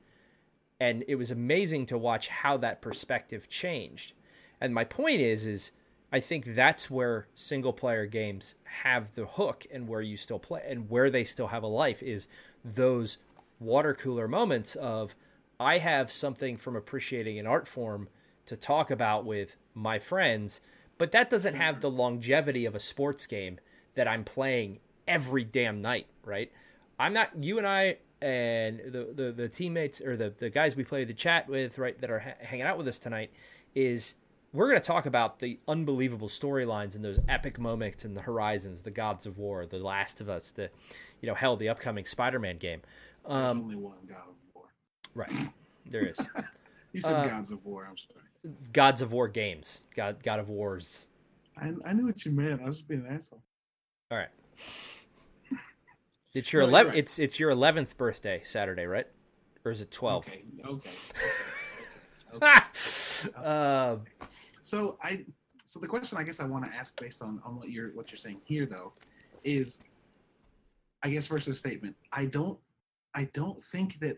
And it was amazing to watch how that perspective changed. And my point is, is I think that's where single player games have the hook and where you still play and where they still have a life is those water cooler moments of I have something from appreciating an art form to talk about with my friends, but that doesn't have the longevity of a sports game that I'm playing every damn night, right? I'm not you and I and the the, the teammates or the the guys we play the chat with, right, that are ha- hanging out with us tonight is we're going to talk about the unbelievable storylines and those epic moments in the Horizons, the Gods of War, the Last of Us, the you know hell, the upcoming Spider-Man game. Um, There's only one God of War. Right, there is. [laughs] you said uh, Gods of War. I'm sorry. Gods of War games. God God of Wars. I, I knew what you meant. I was just being an asshole. All right. It's your no, 11th. Right. It's it's your eleventh birthday Saturday, right? Or is it twelve? Okay. Okay. okay. [laughs] okay. uh, so I so the question I guess I want to ask based on on what you're what you're saying here though is I guess versus statement. I don't I don't think that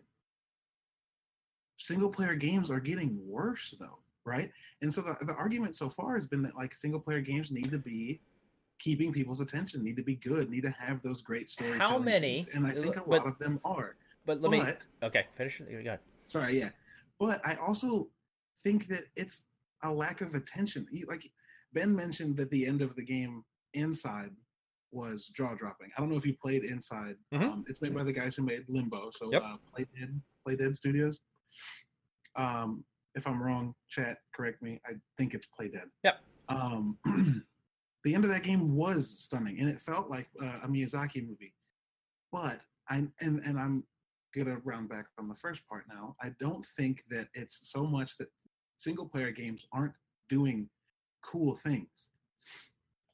single player games are getting worse though. right? And so the, the argument so far has been that like single player games need to be keeping people's attention, need to be good, need to have those great stories. How many? And I think a but, lot of them are. But let but, me. Okay, finish. it. Go ahead. Sorry, yeah. But I also think that it's a lack of attention. Like Ben mentioned that the end of the game inside was jaw dropping. I don't know if you played Inside. Mm-hmm. Um, it's made by the guys who made Limbo, so yep. uh, Play Dead, Playdead Studios. Um, if I'm wrong, chat correct me. I think it's Playdead. Yep. Um, [clears throat] the end of that game was stunning, and it felt like uh, a Miyazaki movie. But I and and I'm gonna round back on the first part now. I don't think that it's so much that single player games aren't doing cool things.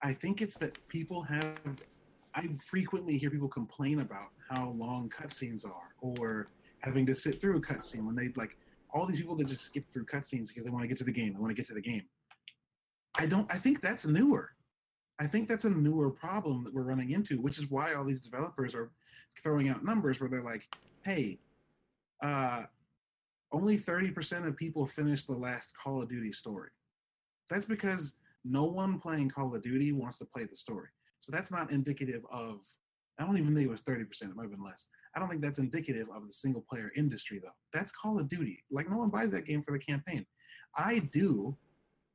I think it's that people have. I frequently hear people complain about how long cutscenes are, or having to sit through a cutscene when they like all these people that just skip through cutscenes because they want to get to the game. They want to get to the game. I don't. I think that's newer. I think that's a newer problem that we're running into, which is why all these developers are throwing out numbers where they're like, "Hey, uh, only thirty percent of people finish the last Call of Duty story." That's because no one playing Call of Duty wants to play the story. So that's not indicative of, I don't even think it was 30%, it might have been less. I don't think that's indicative of the single player industry, though. That's Call of Duty. Like, no one buys that game for the campaign. I do,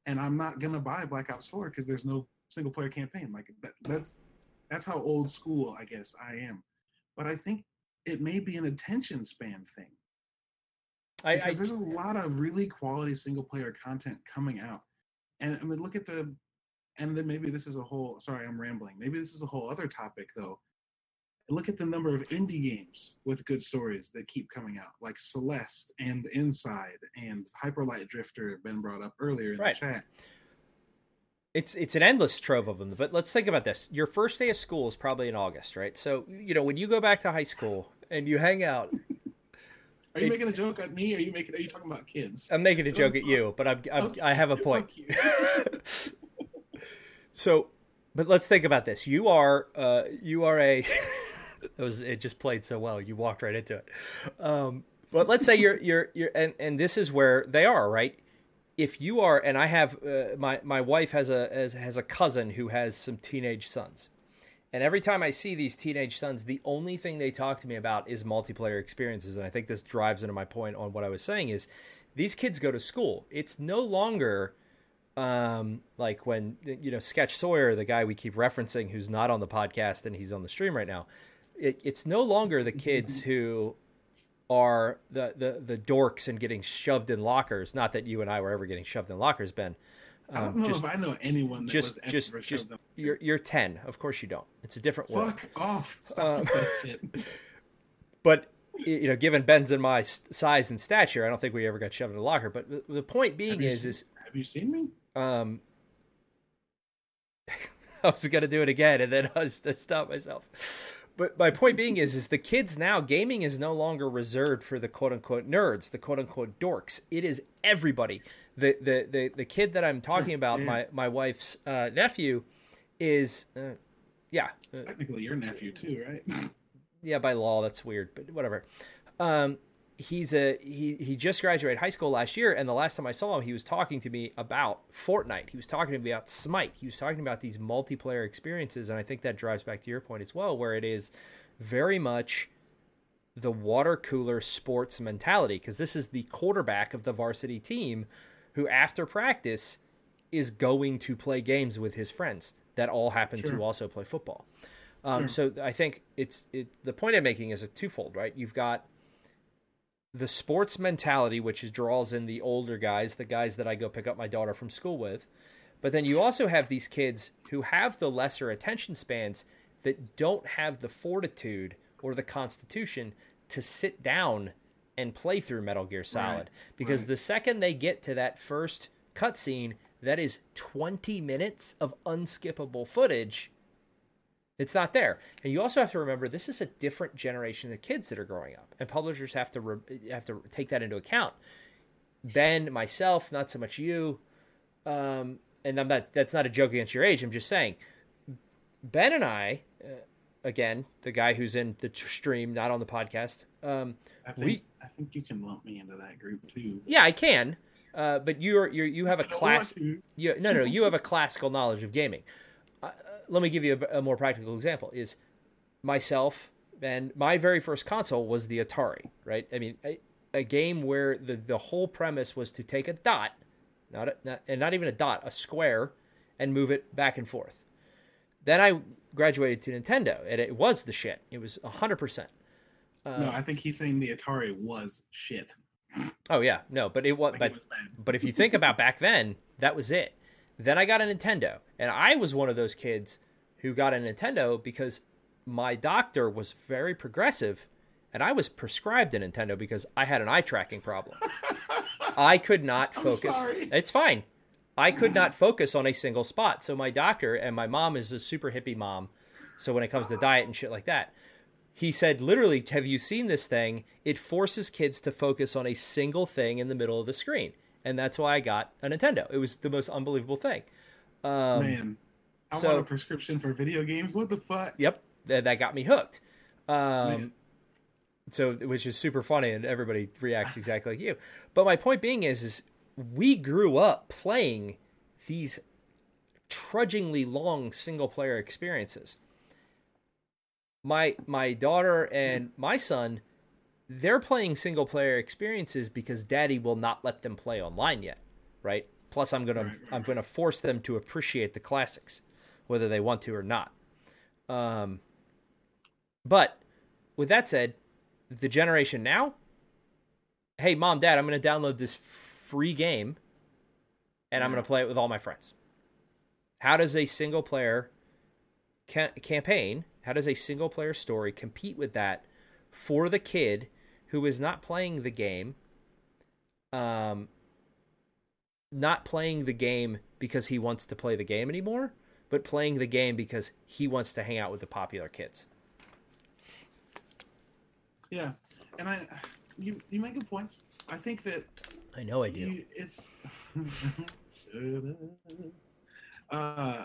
and I'm not going to buy Black Ops 4 because there's no single player campaign. Like, that, that's that's how old school I guess I am. But I think it may be an attention span thing. I, because I, there's a lot of really quality single player content coming out. And I mean, look at the, and then maybe this is a whole. Sorry, I'm rambling. Maybe this is a whole other topic though. Look at the number of indie games with good stories that keep coming out, like Celeste and Inside and Hyper Light Drifter, been brought up earlier in right. the chat. It's it's an endless trove of them. But let's think about this. Your first day of school is probably in August, right? So you know when you go back to high school and you hang out [laughs] are you it, making a joke at me? Or are you making? Are you talking about kids? I'm making a joke at you, but I'm, I'm okay, I have a point. [laughs] so, but let's think about this. You are uh, you are a. [laughs] it was it just played so well. You walked right into it. Um, but let's say you're you're you're and and this is where they are right. If you are, and I have uh, my my wife has a has, has a cousin who has some teenage sons and every time I see these teenage sons, the only thing they talk to me about is multiplayer experiences. And I think this drives into my point on what I was saying is these kids go to school. It's no longer um, like when you know Sketch Sawyer, the guy we keep referencing, who's not on the podcast and he's on the stream right now. It, it's no longer the kids [laughs] who are the, the the dorks and getting shoved in lockers. Not that you and I were ever getting shoved in lockers, Ben. I don't um, know just, if I know anyone that just just just you're you're ten. Of course you don't. It's a different world. Fuck off! Stop um, that shit. [laughs] But you know, given Ben's and my size and stature, I don't think we ever got shoved in a locker. But the, the point being is, seen, is have you seen me? Um, [laughs] I was gonna do it again, and then [laughs] I was to stop myself. But my point being is, is the kids now gaming is no longer reserved for the quote unquote nerds, the quote unquote dorks. It is everybody. The the the, the kid that I'm talking about, my my wife's uh, nephew, is uh, yeah. It's technically your nephew too, right? [laughs] yeah, by law that's weird, but whatever. Um, he's a he he just graduated high school last year and the last time I saw him he was talking to me about Fortnite. He was talking to me about Smite. He was talking about these multiplayer experiences and I think that drives back to your point as well where it is very much the water cooler sports mentality because this is the quarterback of the varsity team who after practice is going to play games with his friends that all happen sure. to also play football. Um, sure. So I think it's it, the point I'm making is a twofold, right? You've got the sports mentality, which draws in the older guys, the guys that I go pick up my daughter from school with. But then you also have these kids who have the lesser attention spans that don't have the fortitude or the constitution to sit down and play through Metal Gear Solid. Right, because right. the second they get to that first cutscene, that is 20 minutes of unskippable footage it's not there. And you also have to remember this is a different generation of kids that are growing up, and publishers have to re- have to take that into account. Ben, myself, not so much you, um, and I'm not. That's not a joke against your age. I'm just saying. Ben and I, uh, again, the guy who's in the stream, not on the podcast. Um, I think, we, I think you can lump me into that group too. Yeah, I can. Uh, but you're, you're you have a class. You, no, no, you have a classical knowledge of gaming. Let me give you a, a more practical example. Is myself and my very first console was the Atari, right? I mean, a, a game where the the whole premise was to take a dot, not, a, not and not even a dot, a square, and move it back and forth. Then I graduated to Nintendo, and it was the shit. It was hundred percent. no, um, I think he's saying the Atari was shit. Oh yeah, no, but it was. Like But it was. But if you think about back then, that was it. Then I got a Nintendo, and I was one of those kids who got a Nintendo because my doctor was very progressive, and I was prescribed a Nintendo because I had an eye tracking problem. [laughs] I could not focus. It's fine. I could not focus on a single spot. So my doctor and my mom is a super hippie mom. So when it comes to diet and shit like that, he said literally, "Have you seen this thing? It forces kids to focus on a single thing in the middle of the screen." And that's why I got a Nintendo. It was the most unbelievable thing. Um, Man, I so- want a prescription for video games. What the fuck? Yep, that, that got me hooked. Um, so which is super funny, and everybody reacts exactly like you. But my point being is, is we grew up playing these trudgingly long single player experiences. My my daughter and my son, they're playing single player experiences because daddy will not let them play online yet, right? Plus I'm going to Right, right, I'm going to force them to appreciate the classics whether they want to or not. Um but with that said, the generation now, hey mom, dad, I'm going to download this free game and I'm going to play it with all my friends. How does a single player ca- campaign, how does a single player story compete with that for the kid who is not playing the game um not playing the game because he wants to play the game anymore, but playing the game because he wants to hang out with the popular kids. Yeah, and I, you you make good points. I think that I know I do. you, it's. [laughs] Uh,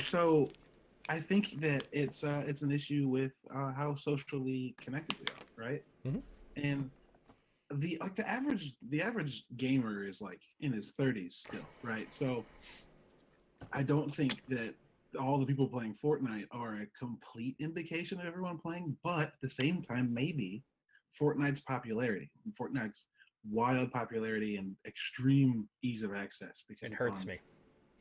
so I think that it's uh it's an issue with uh, how socially connected we are, right? Mhm. And the like the average the average gamer is like in his 30s still, right? So I don't think that all the people playing Fortnite are a complete indication of everyone playing, but at the same time, maybe Fortnite's popularity, Fortnite's wild popularity and extreme ease of access because It hurts on- me.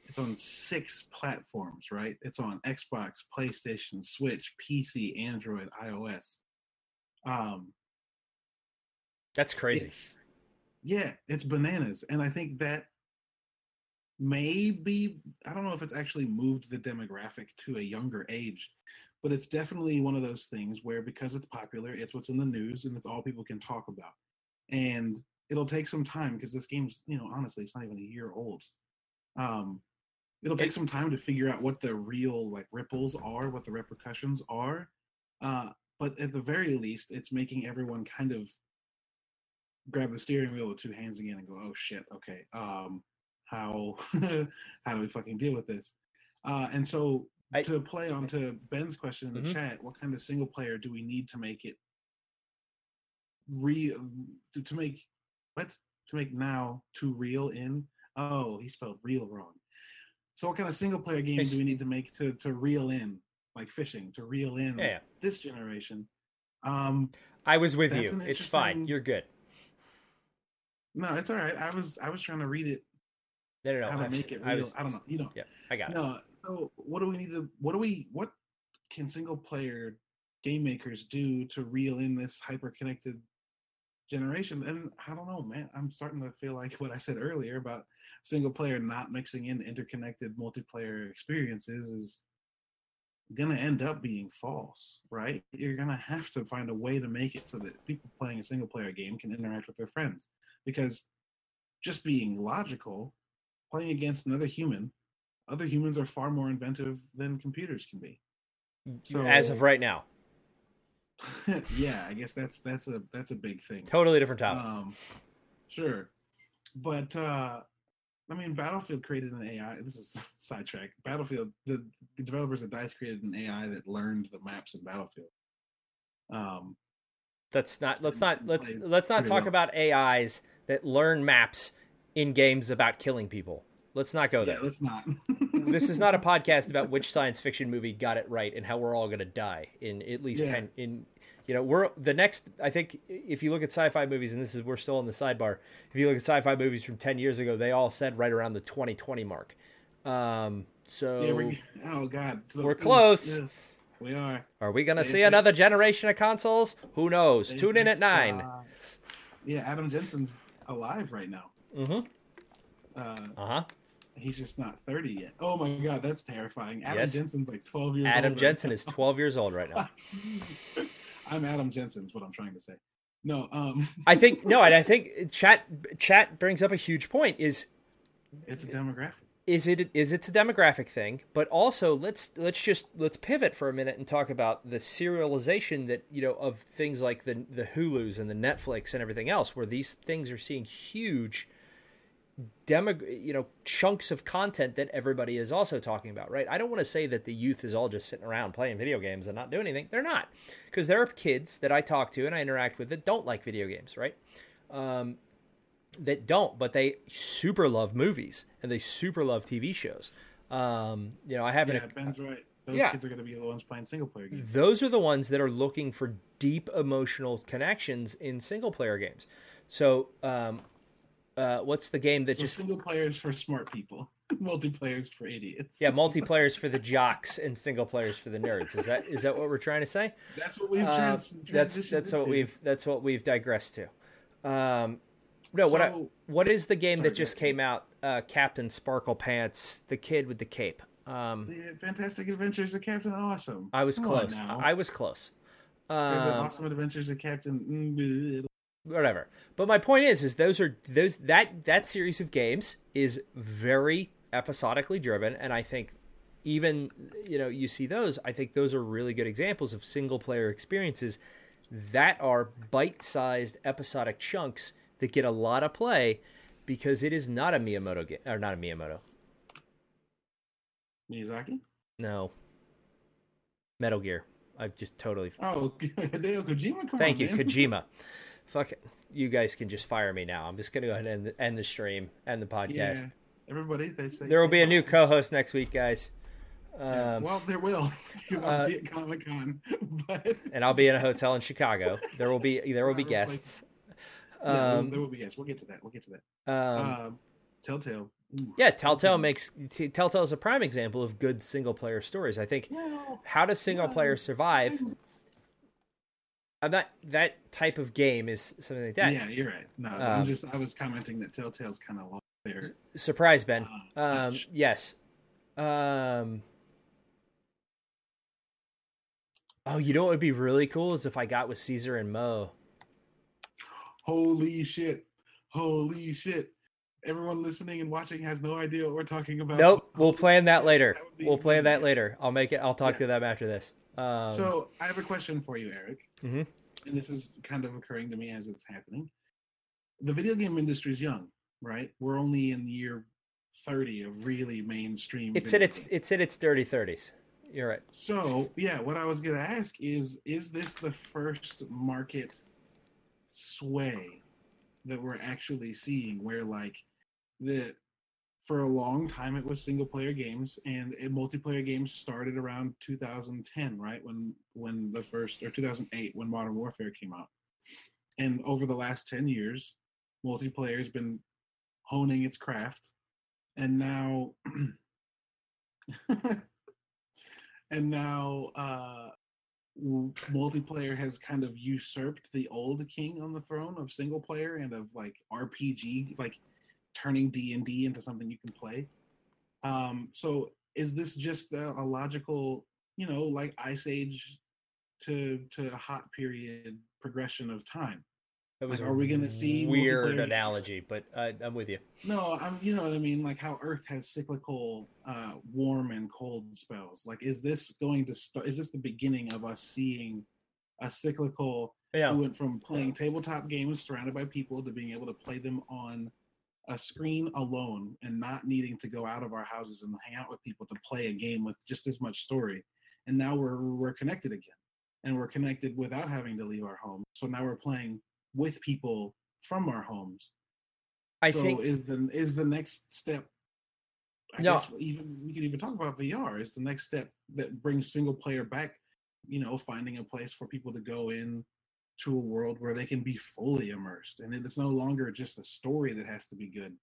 It's on six platforms, right? It's on Xbox, PlayStation, Switch, PC, Android, iOS. Um, That's crazy. it's yeah, it's bananas, and I think that maybe I don't know if it's actually moved the demographic to a younger age, but it's definitely one of those things where because it's popular, it's what's in the news and it's all people can talk about, and it'll take some time because this game's you know honestly it's not even a year old. Um, it'll take some time to figure out what the real like ripples are, what the repercussions are. Uh, but at the very least, it's making everyone kind of grab the steering wheel with two hands again and go, "Oh shit, okay, um, how [laughs] how do we fucking deal with this?" Uh, and so I- to play on to Ben's question in the Mhm. chat, what kind of single player do we need to make it real to, to make what to make now too real in? Oh, he spelled real wrong. So what kind of single player game do we need to make to to reel in like fishing to reel in yeah. this generation? Um, I was with you. It's fine. You're good. No, it's all right. I was I was trying to read it No, no, no. how to I've make it I real. was- I don't know. You know. Yeah, I got it. No. So what do we need to? What do we? What can single player game makers do to reel in this hyper connected generation? And I don't know, man. I'm starting to feel like [laughs] what I said earlier about single player not mixing in interconnected multiplayer experiences is gonna end up being false, right? You're gonna have to find a way to make it so that people playing a single player game can interact with their friends. Because just being logical, playing against another human, other humans are far more inventive than computers can be. So As of right now, [laughs] yeah, I guess that's that's a that's a big thing. totally different topic. Um, sure, but uh, I mean, Battlefield created an AI. This is [laughs] sidetrack. Battlefield, the, the developers at Dice created an AI that learned the maps in Battlefield. Um, let's not let's not let's let's not talk well. about AIs that learn maps in games about killing people. Let's not go there. Yeah, let's not. [laughs] [laughs] this is not a podcast about which science fiction movie got it right and how we're all going to die in at least Yeah. 10 in you know we're the next i think if you look at sci-fi movies and this is we're still on the sidebar if you look at sci-fi movies from 10 years ago they all said right around the 2020 mark um so Yeah, we're, oh god, So- We're close. Yes, we are. are we going to see another generation of consoles who knows tune in at 9 uh, yeah, Adam Jensen's alive right now. mhm Uh, uh-huh he's just not 30 yet. Oh my god, that's terrifying. Adam Yes. Jensen's like 12 years adam old. jensen is 12 years old right now [laughs] I'm Adam Jensen's what I'm trying to say. No, um [laughs] i think no and i think chat chat brings up a huge point is it's a demographic. Is it is it's a demographic thing but also let's let's just let's pivot for a minute and talk about the serialization that you know of things like the the hulus and the netflix and everything else where these things are seeing huge demo you know chunks of content that everybody is also talking about right? I don't want to say that the youth is all just sitting around playing video games and not doing anything. They're not because there are kids that i talk to and i interact with that don't like video games right? Um, that don't, but they super love movies and they super love TV shows. Um, you know, I have Yeah, Ben's right. Those Yeah. kids are going to be the ones playing single player games. those are the ones that are looking for deep emotional connections in single player games. So, um, uh, what's the game that So just single players for smart people, [laughs] multiplayers for idiots. yeah [laughs] multiplayers for the jocks and single players for the nerds? Is that is that what we're trying to say? that's what we've Uh, trans- that's that's what we've that's what we've digressed to. Um, no, what I, what is the game Sorry, that just came out? Uh, Captain Sparkle Pants, the kid with the cape. Um, The Fantastic Adventures of Captain Awesome. I was Come close. I was close. They're the Um, Awesome Adventures of Captain. whatever. But my point is, is those are those that that series of games is very episodically driven, and I think even you know you see those. I think those are really good examples of single player experiences that are bite sized episodic chunks that get a lot of play because it is not a Miyamoto game or not a Miyamoto. Miyazaki. No. Metal Gear. I've just totally Oh, [laughs] Hideo Kojima. Come Thank on, you, man. Kojima. [laughs] Fuck it. You guys can just fire me now. I'm just gonna go ahead and end the, stream, and the podcast. Yeah, everybody. They say There will be a new co-host next week, guys. Yeah, Um, well, there will [laughs] because uh, I'll be at Comic Con, but and I'll be in a hotel in Chicago. There will be there will be guests. Um, there will be yes. We'll get to that. We'll get to that. um, Um, Telltale. Ooh. yeah, Telltale makes Telltale is a prime example of good single player stories. I think how does single player survive? I'm- I'm not that type of game is something like that. Yeah, you're right. No, Um, I'm just I was commenting that Telltale's kind of lost there. Surprise, Ben. uh, Um, yes. Um. Oh, you know what would be really cool is if I got with Cesar and Mo. Holy shit! Holy shit! Everyone listening and watching has no idea what we're talking about. Nope, we'll plan that later. that We'll plan that later. I'll make it. I'll talk Yeah. to them after this. Um, So I have a question for you, Eric. Mm-hmm. And this is kind of occurring to me as it's happening. The video game industry is young, right? We're only in year 30 of really mainstream. it's in its it's in its dirty thirties. You're right. So yeah, what I was gonna ask is, is this the first market sway that we're actually seeing where like the for a long time it was single player games and it, multiplayer games started around 2010 right? When when the first or 2008 when modern warfare came out. And over the last 10 years multiplayer has been honing its craft. And now [clears throat] and now uh multiplayer has kind of usurped the old king on the throne of single player and of like rpg like turning d&d into something you can play. Um so is this just a, a logical you know like ice age to to hot period progression of time That was Like, a are we gonna see weird games? analogy, but uh, I'm with you. No, I'm you know what I mean, like how Earth has cyclical uh warm and cold spells. Like is this going to start is this the beginning of us seeing a cyclical Yeah. we went from playing tabletop games surrounded by people to being able to play them on a screen alone and not needing to go out of our houses and hang out with people to play a game with just as much story. And now we're we're connected again. And we're connected without having to leave our home. So now we're playing with people from our homes I so think is the is the next step. I No. guess even we could even talk about VR. It's the next step that brings single player back. You know, finding a place for people to go in to a world where they can be fully immersed, and it's no longer just a story that has to be good.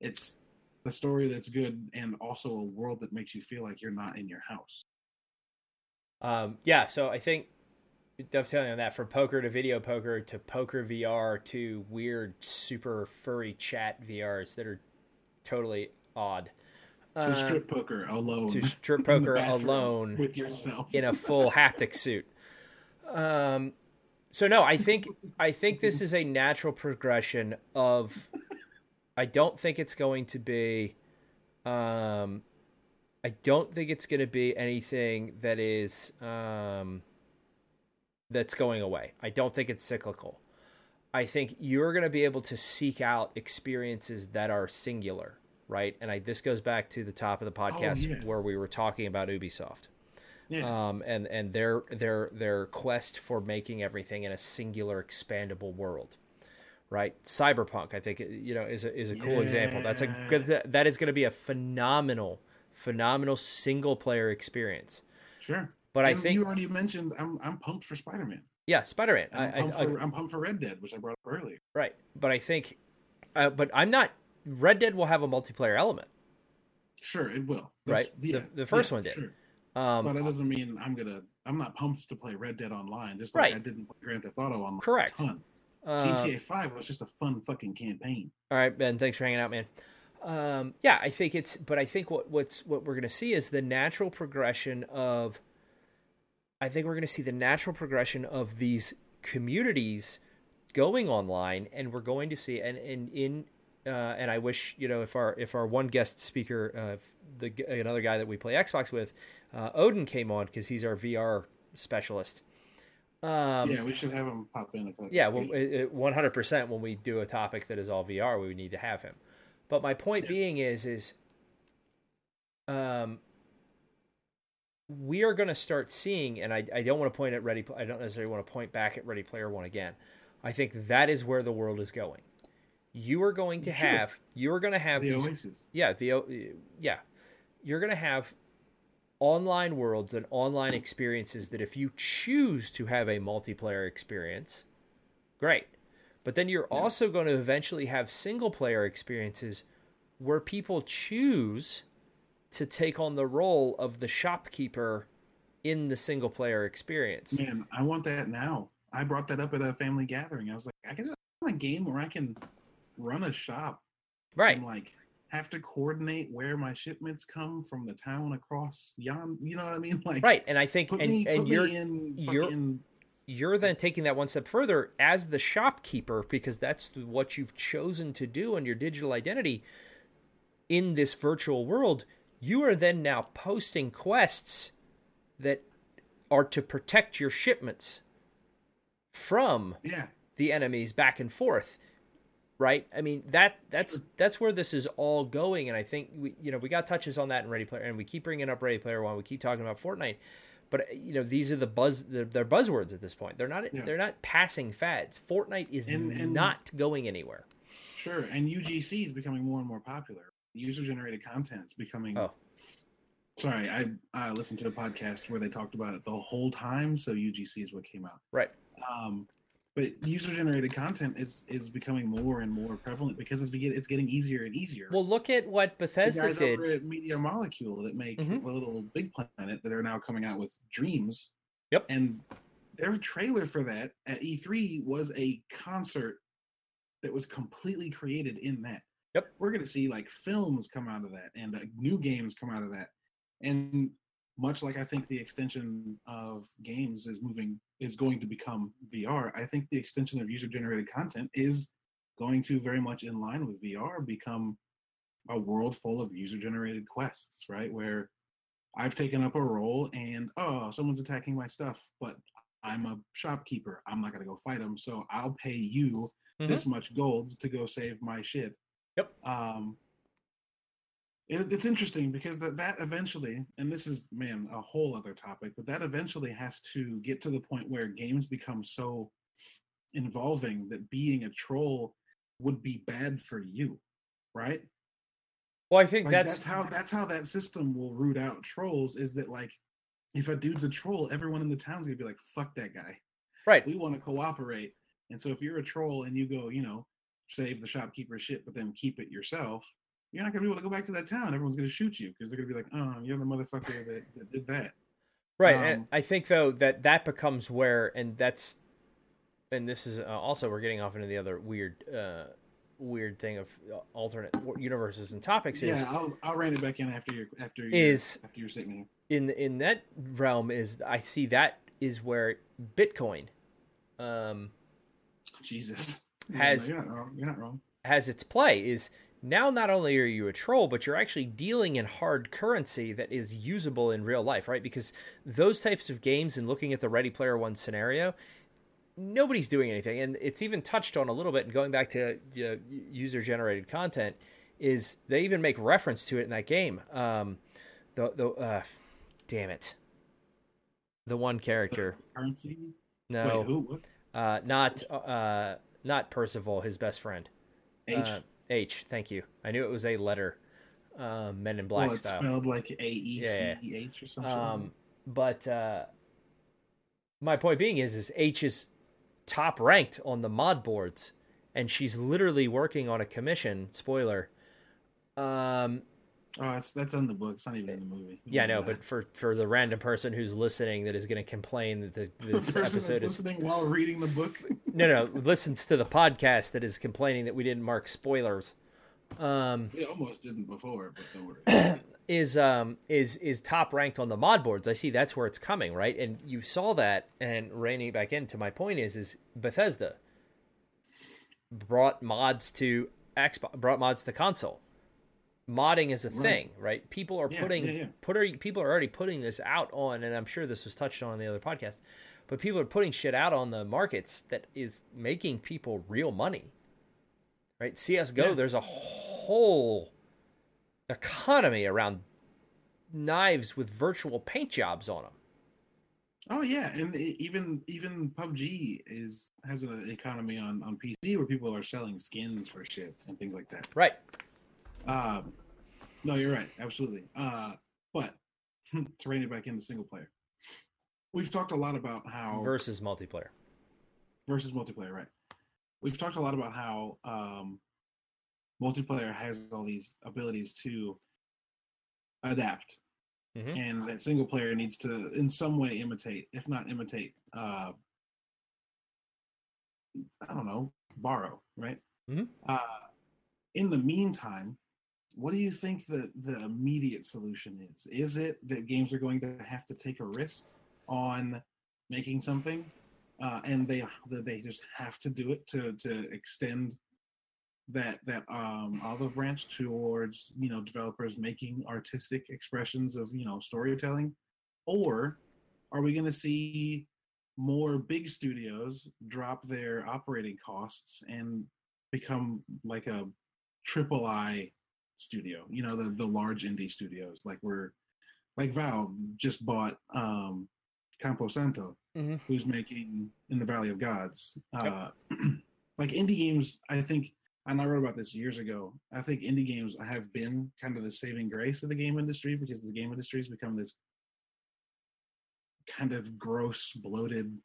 It's the story that's good, and also a world that makes you feel like you're not in your house. Um, yeah, so I think dovetailing on that from poker to video poker to poker VR to weird super furry chat VRs that are totally odd. To Uh, strip poker alone. to [laughs] strip poker alone with yourself in a full [laughs] haptic suit. Um, so no, I think I think this is a natural progression of. I don't think it's going to be. Um, I don't think it's going to be anything that is um, that's going away. I don't think it's cyclical. I think you're going to be able to seek out experiences that are singular, right? And I, this goes back to the top of the podcast yeah. where we were talking about Ubisoft yeah. um, and and their their their quest for making everything in a singular expandable world right cyberpunk i think you know is a, is a cool example that's a good Yes. that is going to be a phenomenal phenomenal single player experience sure. But i think you already mentioned I'm I'm pumped for Spider Man. yeah spider-man I, I'm, I, pumped I- for, I'm pumped for Red Dead, which I brought up earlier. right but i think uh, but i'm not red dead will have a multiplayer element Sure, it will. Right. The- the first yeah, one did. Sure. um, but that doesn't mean I'm gonna. I'm not pumped to play Red Dead Online. Just like Right. I didn't play Grand Theft Auto Online. Correct. Ton. uh, GTA Five was just a fun fucking campaign. All right, Ben. Thanks for hanging out, man. Um, yeah, I think it's, but I think what what's what we're going to see is the natural progression of. I think we're going to see the natural progression of these communities going online, and we're going to see, and and in, uh, and I wish you know if our if our one guest speaker, uh, the another guy that we play Xbox with, uh, Odin came on because he's our VR specialist. Um, yeah, we should have him pop in. Yeah, one hundred percent. When we do a topic that is all VR, we would need to have him. But my point Yeah. being is, is, um, we are going to start seeing, and I, I don't want to point at Ready. I don't necessarily want to point back at Ready Player One again. I think that is where the world is going. You are going to Sure. have, you are going to have the these Oasis. yeah the yeah you're going to have online worlds and online experiences that if you choose to have a multiplayer experience great but then you're Yeah. also going to eventually have single player experiences where people choose to take on the role of the shopkeeper in the single player experience Man, I want that now. I brought that up at a family gathering. I was like, I can have a game where I can run a shop right and like have to coordinate where my shipments come from the town across yon. You know what I mean? [laughs] Like, right and i think and, me, and you're in you're- you're then taking that one step further as the shopkeeper because that's what you've chosen to do on your digital identity in this virtual world you are then now posting quests that are to protect your shipments from yeah. the enemies back and forth right i mean that that's Sure. that's where this is all going and i think we you know we got touches on that in ready player and we keep bringing up ready player one we keep talking about fortnite but you know these are the buzz they're, they're buzzwords at this point they're not Yeah. they're not passing fads fortnite is And- and- not going anywhere Sure, and UGC is becoming more and more popular. User generated content is becoming. Oh. Sorry, I I listened to a podcast where they talked about it the whole time, so UGC is what came out. right Um, but user generated content is is becoming more and more prevalent because it's it's getting easier and easier. well look at what the bethesda guys did over at Media Molecule that make Mhm. a little Big Planet that are now coming out with Dreams. Yep. And their trailer for that at E3 was a concert that was completely created in that. Yep. We're going to see like films come out of that and uh, new games come out of that. And much like I think the extension of games is moving is going to become VR, I think the extension of user generated content is going to very much in line with VR become a world full of user generated quests, right? Where I've taken up a role and oh, someone's attacking my stuff, but I'm a shopkeeper. I'm not going to go fight them, so I'll pay you Mhm. this much gold to go save my shit. Yep. Um, it, it's interesting because that that eventually, and this is man a whole other topic, but that eventually has to get to the point where games become so involving that being a troll would be bad for you, right? Well, I think Like, that's, that's how that's how that system will root out trolls. Is that like if a dude's a troll, everyone in the town's gonna be like, "Fuck that guy." right. we want to cooperate. And so if you're a troll and you go, you know, save the shopkeeper's shit, but then keep it yourself, you're not gonna be able to go back to that town. Everyone's gonna shoot you because they're gonna be like, oh, you're the motherfucker that, that did that. Right. and Um, I think though that that becomes where, and that's, and this is uh, also we're getting off into the other weird, uh, weird thing of uh, alternate universes and topics is Yeah, I'll I'll rein it back in after your after your, Is- after your statement. in in that realm is I see that is where Bitcoin, um, Jesus Has- no, you're not wrong. You're not wrong. has its play is now not only are you a troll but you're actually dealing in hard currency that is usable in real life right because those types of games and looking at the ready player one scenario nobody's doing anything and it's even touched on a little bit and going back to uh, user generated content is they even make reference to it in that game um the the uh damn it the one character Currency. no Wait, who? Uh not uh not percival his best friend H. uh, H. Thank you. I knew it was a letter, um, Men in Black well, it's style. spelled like A E C E H or something. Um, but uh, my point being is, is H is top ranked on the mod boards, and she's literally working on a commission. Spoiler. Um, oh, it's that's in the book. It's not even in the movie. We yeah, I know but for for the random person who's listening that is going to complain that the, [laughs] the this that's episode is listening while reading the book. [laughs] no no listens to the podcast that is complaining that we didn't mark spoilers. Um, We almost didn't before, but don't worry. [clears throat] is um is is top ranked on the mod boards. I see that's where it's coming, right? And you saw that and reining back into my point is is Bethesda brought mods to Xbox brought mods to console. Modding is a Right. thing, right? People are Yeah, putting yeah, yeah. put people are already putting this out on and I'm sure this was touched on in the other podcast. But people are putting shit out on the markets that is making people real money. Right? CS:GO there's a whole economy around knives with virtual paint jobs on them. Oh yeah, and even even PUBG is has an economy on on PC where people are selling skins for shit and things like that. Right. Um, no, you're right, absolutely. Uh, but [laughs] to rein it back into single player, we've talked a lot about how Versus multiplayer. versus multiplayer, right? We've talked a lot about how um, multiplayer has all these abilities to adapt, Mhm. and that single player needs to, in some way, imitate, if not imitate, uh, I don't know, borrow, right? Mhm. Uh, in the meantime, what do you think the the immediate solution is? Is it that games are going to have to take a risk on making something, uh, and they they just have to do it to to extend that that um, olive branch towards you know developers making artistic expressions of you know storytelling, or are we going to see more big studios drop their operating costs and become like a triple I studio? You know the the large indie studios like we're like Valve just bought um, Campo Santo, Mhm. who's making In the Valley of Gods. Yep. Uh, [clears throat] like indie games, I think, and I wrote about this years ago. I think indie games have been kind of the saving grace of the game industry because the game industry has become this kind of gross, bloated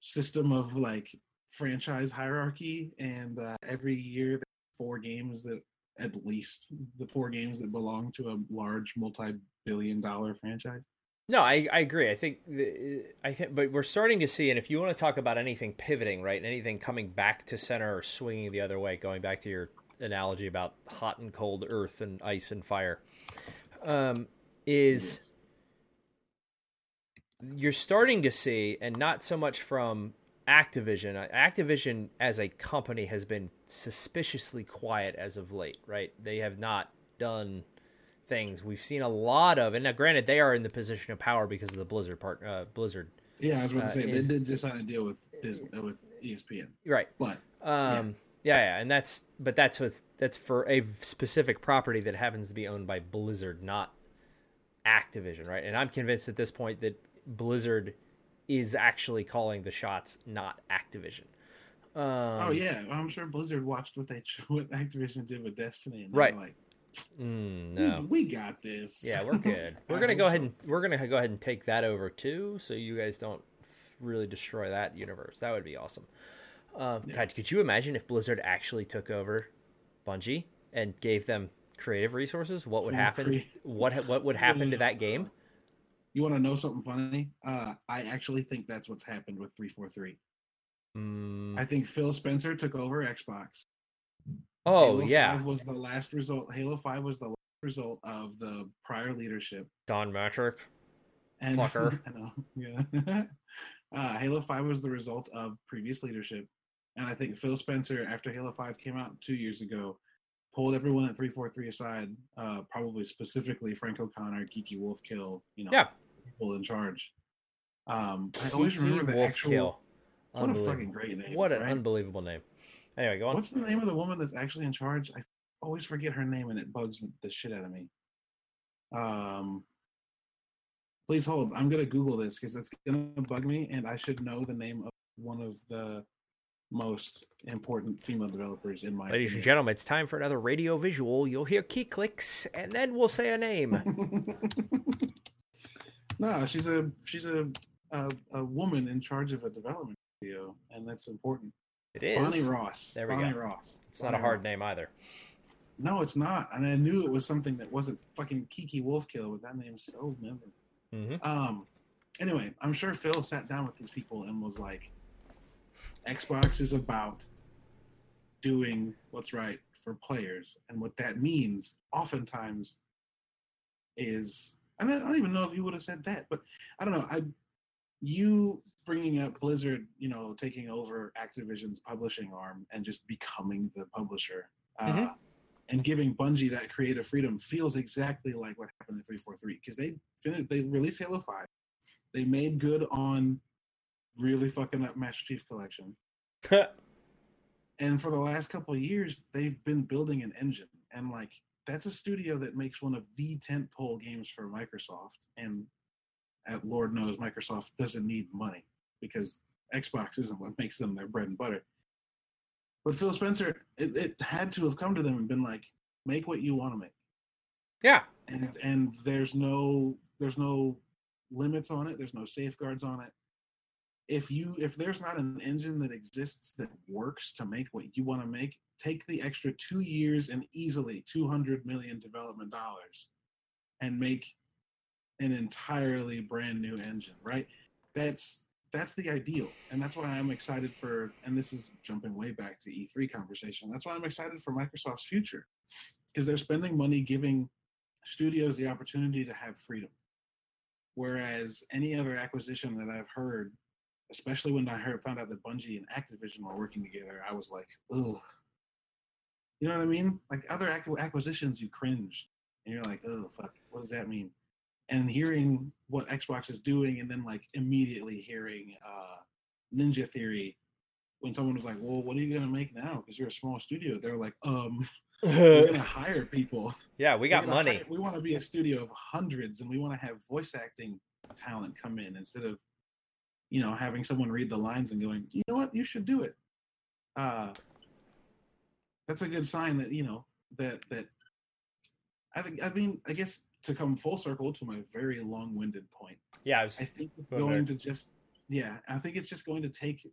system of like franchise hierarchy, and uh, every year four games that at least the four games that belong to a large multi-billion dollar franchise. No, I, I agree. I think the, I think, but we're starting to see, and if you want to talk about anything pivoting, right, and anything coming back to center or swinging the other way, going back to your analogy about hot and cold earth and ice and fire, um, is you're starting to see, and not so much from Activision. uh, Activision as a company has been suspiciously quiet as of late, right? They have not done things. We've seen a lot of, and now granted, they are in the position of power because of the Blizzard part, uh, Blizzard, Yeah, I was about Uh, to say is- they did just sign a deal with Disney, uh, with ESPN, right? but Um, yeah. yeah, and that's but that's with that's for a specific property that happens to be owned by Blizzard, not Activision, right? And I'm convinced at this point that Blizzard is actually calling the shots, not Activision. Um, oh yeah, I'm sure Blizzard watched what they [laughs] what Activision did with Destiny, and Right. like, mm, "We- no. we, got this." Yeah, we're [laughs] good. We're gonna go ahead and we're gonna go ahead and take that over too, so you guys don't really destroy that universe. That would be awesome. Um, Yeah. God, could you imagine if Blizzard actually took over Bungie and gave them creative resources? What would happen? What what would happen to that game? You want to know something funny? Uh, I actually think that's what's happened with 343. Mm, I think Phil Spencer took over Xbox. oh Halo yeah, 5 was the last result. Halo 5 was the last result of the prior leadership. Don Mattrick. And [laughs] Fucker. I know, yeah. [laughs] uh, Halo 5 was the result of previous leadership. And I think Phil Spencer, after Halo 5 came out two years ago, pulled everyone at 343 aside, uh, probably specifically Frank O'Connor, Kiki Wolfkill, you know, Yeah. People in charge. Um, I always remember the actual. What a fucking great name! What an right? unbelievable name. Anyway, go on. What's the name of the woman that's actually in charge? I always forget her name, and it bugs the shit out of me. Um, please hold. I'm gonna Google this because it's gonna bug me, and I should know the name of one of the most important female developers in my. Ladies and opinion. gentlemen, it's time for another radio visual. You'll hear key clicks, and then we'll say a name. [laughs] no, she's a she's a, a a woman in charge of a development studio, and that's important. It is. Bonnie Ross. There we Bonnie go. Ross. It's not a hard Ross. name either. No, it's not. And I knew it was something that wasn't fucking Kiki Wolfkill, but that name's so memorable. hmm Um. Anyway, I'm sure Phil sat down with these people and was like, "Xbox is about doing what's right for players, and what that means, oftentimes, is I, mean, I don't even know if you would have said that, but I don't know. I you bringing up Blizzard, you know, taking over Activision's publishing arm and just becoming the publisher. Uh, Mhm. And giving Bungie that creative freedom feels exactly like what happened in 343 because they finished, they released Halo 5. They made good on really fucking up Master Chief Collection. [laughs] And for the last couple of years, they've been building an engine. And like, that's a studio that makes one of the tentpole games for Microsoft. And at Lord knows, Microsoft doesn't need money because Xbox isn't what [laughs] makes them their bread and butter. But Phil Spencer, it, it had to have come to them and been like, make what you want to make yeah. and and there's no there's no limits on it there's no safeguards on it if you if there's not an engine that exists that works to make what you want to make take the extra two years and easily 200 million development dollars and make an entirely brand new engine right? That's that's the ideal. And that's why i'm excited for and this is jumping way back to e3 conversation that's why i'm excited for microsoft's future because they're spending money giving studios the opportunity to have freedom. Whereas any other acquisition that I've heard, especially when I heard found out that Bungie and Activision were working together, I was like, oh, you know what I mean? Like other acquisitions, you cringe, and you're like, oh fuck, what does that mean? And hearing what Xbox is doing, and then like immediately hearing uh, Ninja Theory, when someone was like, well, what are you gonna make now? Because you're a small studio. They're like, um, [laughs] we're gonna hire people. yeah, we got money. hire- we want to be a studio of hundreds, and we want to have voice acting talent come in instead of, you know, having someone read the lines and going, you know what, you should do it. Uh, that's a good sign that you know that that. I think. I mean, I guess to come full circle to my very long-winded point, Yeah, I was, I think it's going to just yeah, I think it's just going to take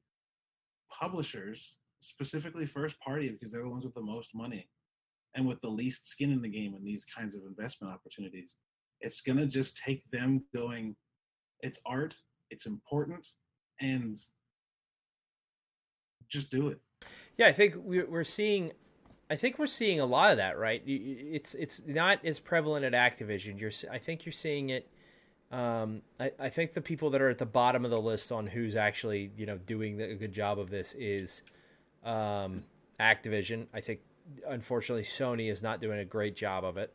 publishers, specifically first party, because they're the ones with the most money and with the least skin in the game in these kinds of investment opportunities. It's gonna just take them going, it's art, it's important, and just do it. Yeah. I think we- we're seeing. I think we're seeing a lot of that, right? It's it's not as prevalent at Activision. You're, I think you're seeing it. Um, I, I think the people that are at the bottom of the list on who's actually you know doing a good job of this is um, Activision. I think unfortunately Sony is not doing a great job of it.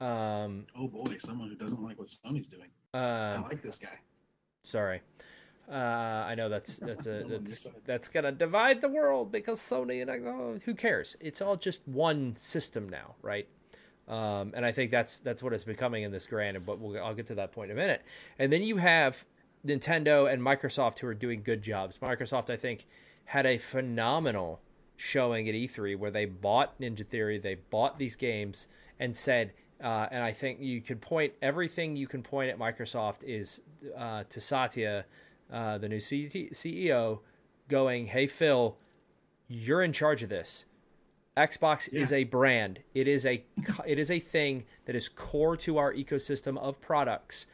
Um, Oh boy, someone who doesn't like what Sony's doing. I um, like this guy. sorry, uh, I know that's [laughs] that's a Well, on your that's that's gonna divide the world because Sony and I, oh, who cares? It's all just one system now, right? Um, and I think that's that's what it's becoming in this grand. But we'll, I'll get to that point in a minute. And then you have Nintendo and Microsoft who are doing good jobs. Microsoft, I think, had a phenomenal showing at E3 where they bought Ninja Theory, they bought these games, and said, uh, and I think you could point everything you can point at Microsoft is uh, to Satya, uh, the new CEO, going, "Hey Phil, you're in charge of this. Xbox yeah. is a brand. It is a [laughs] it is a thing that is core to our ecosystem of products.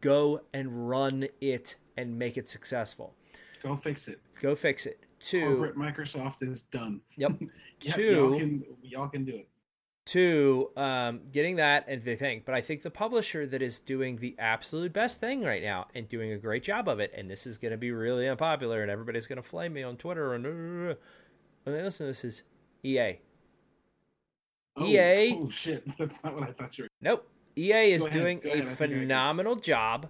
Go and run it and make it successful. Go fix it. Go fix it. Two. Corporate Microsoft is done. Yep. [laughs] yeah, Two. Y'all can, y'all can do it. Two, um, getting that and the thing, but I think the publisher that is doing the absolute best thing right now and doing a great job of it, and this is going to be really unpopular, and everybody's going to flame me on Twitter and uh, when they listen to this is EA. Oh, EA. [laughs] Oh shit, that's not what I thought you were. Nope. EA is ahead, doing a ahead, I think I phenomenal job,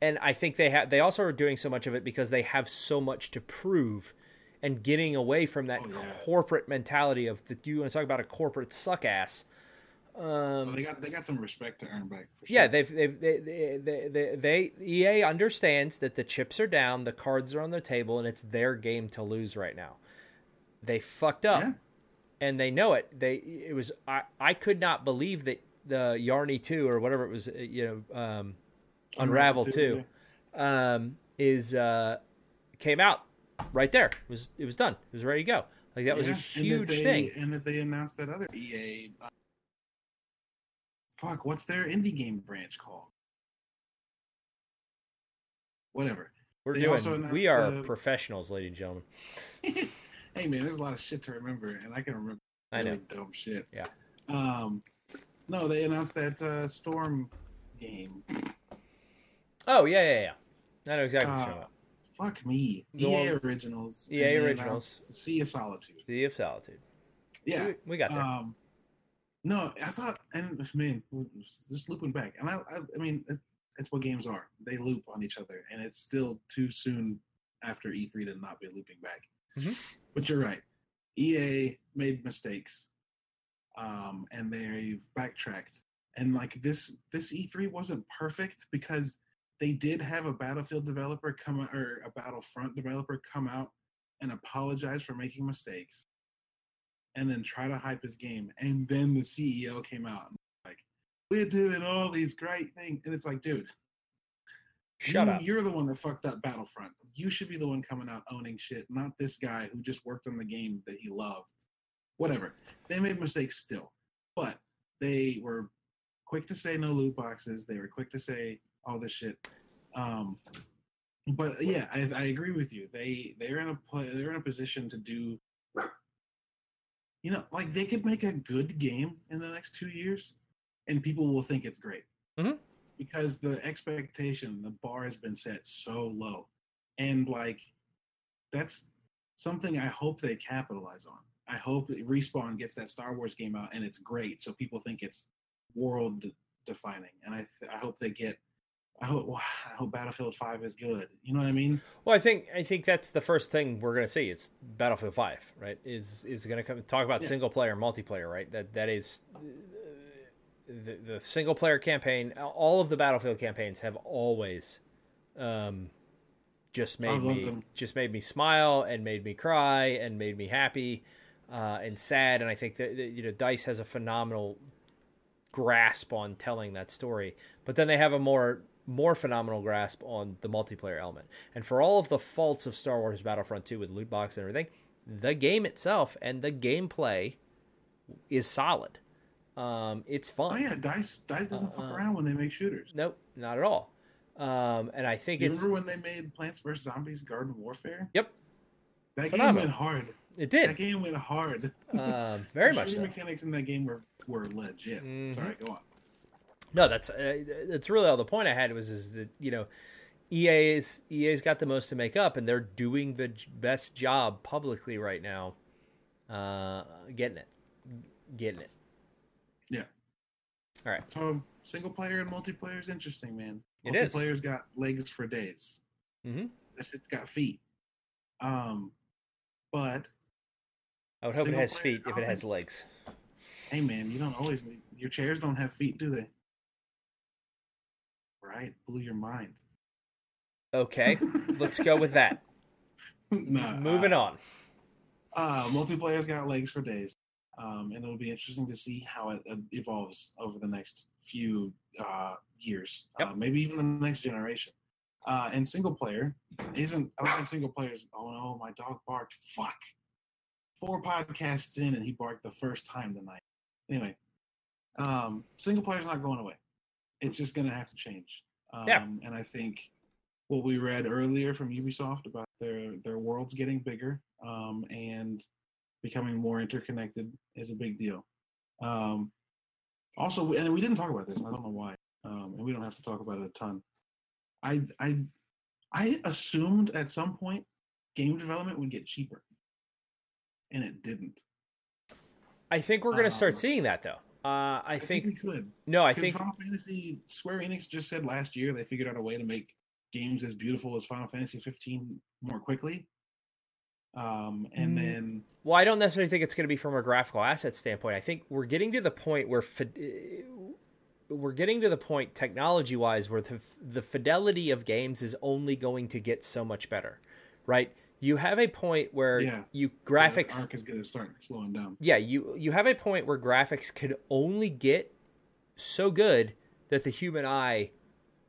and I think they have. They also are doing so much of it because they have so much to prove, and getting away from that Oh, yeah. corporate mentality of that. You want to talk about a corporate suck ass? Um, Well, they got they got some respect to earn back. For sure. yeah, they've, they've they, they, they, they, they EA understands that the chips are down, the cards are on the table, and it's their game to lose right now. They fucked up, Yeah. and they know it. They it was I, I could not believe that the Yarny two or whatever it was, uh, you know, um, Unravel too, two, um, is uh, came out right there. It was it was done. It was ready to go. Like that was a Yeah, and huge they- thing. And that they announced that other EA. Uh, fuck, what's their indie game branch called? Whatever. We're they doing. We are the- professionals, ladies and gentlemen. [laughs] hey man, there's a lot of shit to remember, and I can remember I really know. dumb shit. Yeah. Um, no, they announced that uh, Storm game. Oh yeah, yeah, yeah. I know exactly what you're talking Uh. Fuck me. EA originals. EA originals. Sea of Solitude. Sea of Solitude. Yeah. See, we got there. Um, no, I thought, and man, just looping back, and I, I, I mean, it, it's what games are. They loop on each other, and it's still too soon after E3 to not be looping back. Mhm. But you're right. EA made mistakes, um, and they've backtracked. And like this, this E3 wasn't perfect because they did have a Battlefield developer come out, or a Battlefront developer come out and apologize for making mistakes and then try to hype his game. And then the CEO came out and like, we're doing all these great things. And it's like, dude, Shut you, up. You're the one that fucked up Battlefront. You should be the one coming out owning shit, not this guy who just worked on the game that he loved. Whatever. They made mistakes still, but they were quick to say no loot boxes. They were quick to say all this shit. Um, but yeah, I, I agree with you. They they're in a play, they're in a position to do. You know, like they could make a good game in the next two years, and people will think it's great Mhm. because the expectation, the bar has been set so low, and like that's something I hope they capitalize on. I hope Respawn gets that Star Wars game out and it's great, so people think it's world defining. And I th- I hope they get. I hope I hope Battlefield Five is good. You know what I mean? Well, I think I think that's the first thing we're going to see. It's Battlefield Five, right? Is is going to come talk about Yeah. single player, multiplayer, right? That that is the the single player campaign. All of the Battlefield campaigns have always, um, just made me them. just made me smile and made me cry and made me happy uh, and sad. And I think that that, you know Dice has a phenomenal grasp on telling that story, but then they have a more more phenomenal grasp on the multiplayer element. And for all of the faults of Star Wars Battlefront 2 with loot box and everything, the game itself and the gameplay is solid. Um, it's fun. Oh yeah, Dice Dice doesn't fuck Uh, around when they make shooters. Nope, not at all. Um, and I think You it's remember when they made Plants vs Zombies Garden Warfare? Yep. That game went hard. it did. That game went hard. um, very much so. mechanics in that game were were legit. Mhm. Sorry, go on. No, that's uh, that's really all the point I had was is that you know EA's EA's got the most to make up, and they're doing the best job publicly right now, uh, getting it, getting it. Yeah. All right. So single player and multiplayer is interesting, man. It is. Multiplayer's got legs for days. Mhm. That shit's got feet. Um, but I would hope it has feet if it has legs. hey, man, you don't always your chairs don't have feet, do they? Right? Blew your mind. Okay, [laughs] let's go with that. nah, Moving uh, on. Uh, multiplayer's got legs for days, um, and it'll be interesting to see how it uh, evolves over the next few uh, years, Yep. uh, maybe even the next generation. Uh, and single player isn't. I don't think single players. Oh no, my dog barked. Fuck. Four podcasts in, and he barked the first time tonight. Anyway, um, single player's not going away. It's just going to have to change. Um, Yeah. And I think what we read earlier from Ubisoft about their their worlds getting bigger um, and becoming more interconnected is a big deal. Um, also, and we didn't talk about this. I don't know why, um, and we don't have to talk about it a ton. I I I assumed at some point game development would get cheaper, and it didn't. I think we're going to start Um, seeing that though. Uh, I think we could. no, I think Final Fantasy Square Enix just said last year they figured out a way to make games as beautiful as Final Fantasy 15 more quickly. Um, and Mm. then Well, I don't necessarily think it's going to be from a graphical asset standpoint. I think we're getting to the point where fid- we're getting to the point technology wise where the, the fidelity of games is only going to get so much better, right? You have a point where Yeah. you the graphics arc is going to start slowing down. yeah, you you have a point where graphics could only get so good that the human eye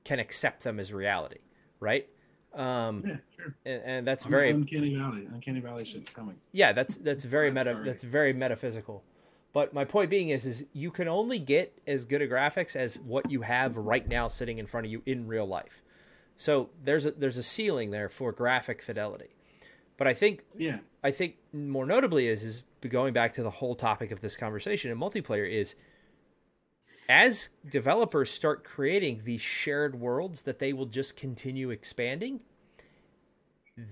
can accept them as reality, right? Um, Yeah, sure. and, and that's I'm very Uncanny Valley. Uncanny Valley shit's coming. yeah that's that's very [laughs] meta already- that's very metaphysical but my point being is is you can only get as good a graphics as what you have right now sitting in front of you in real life so there's a there's a ceiling there for graphic fidelity but i think Yeah, i think more notably is is going back to the whole topic of this conversation in multiplayer is as developers start creating these shared worlds that they will just continue expanding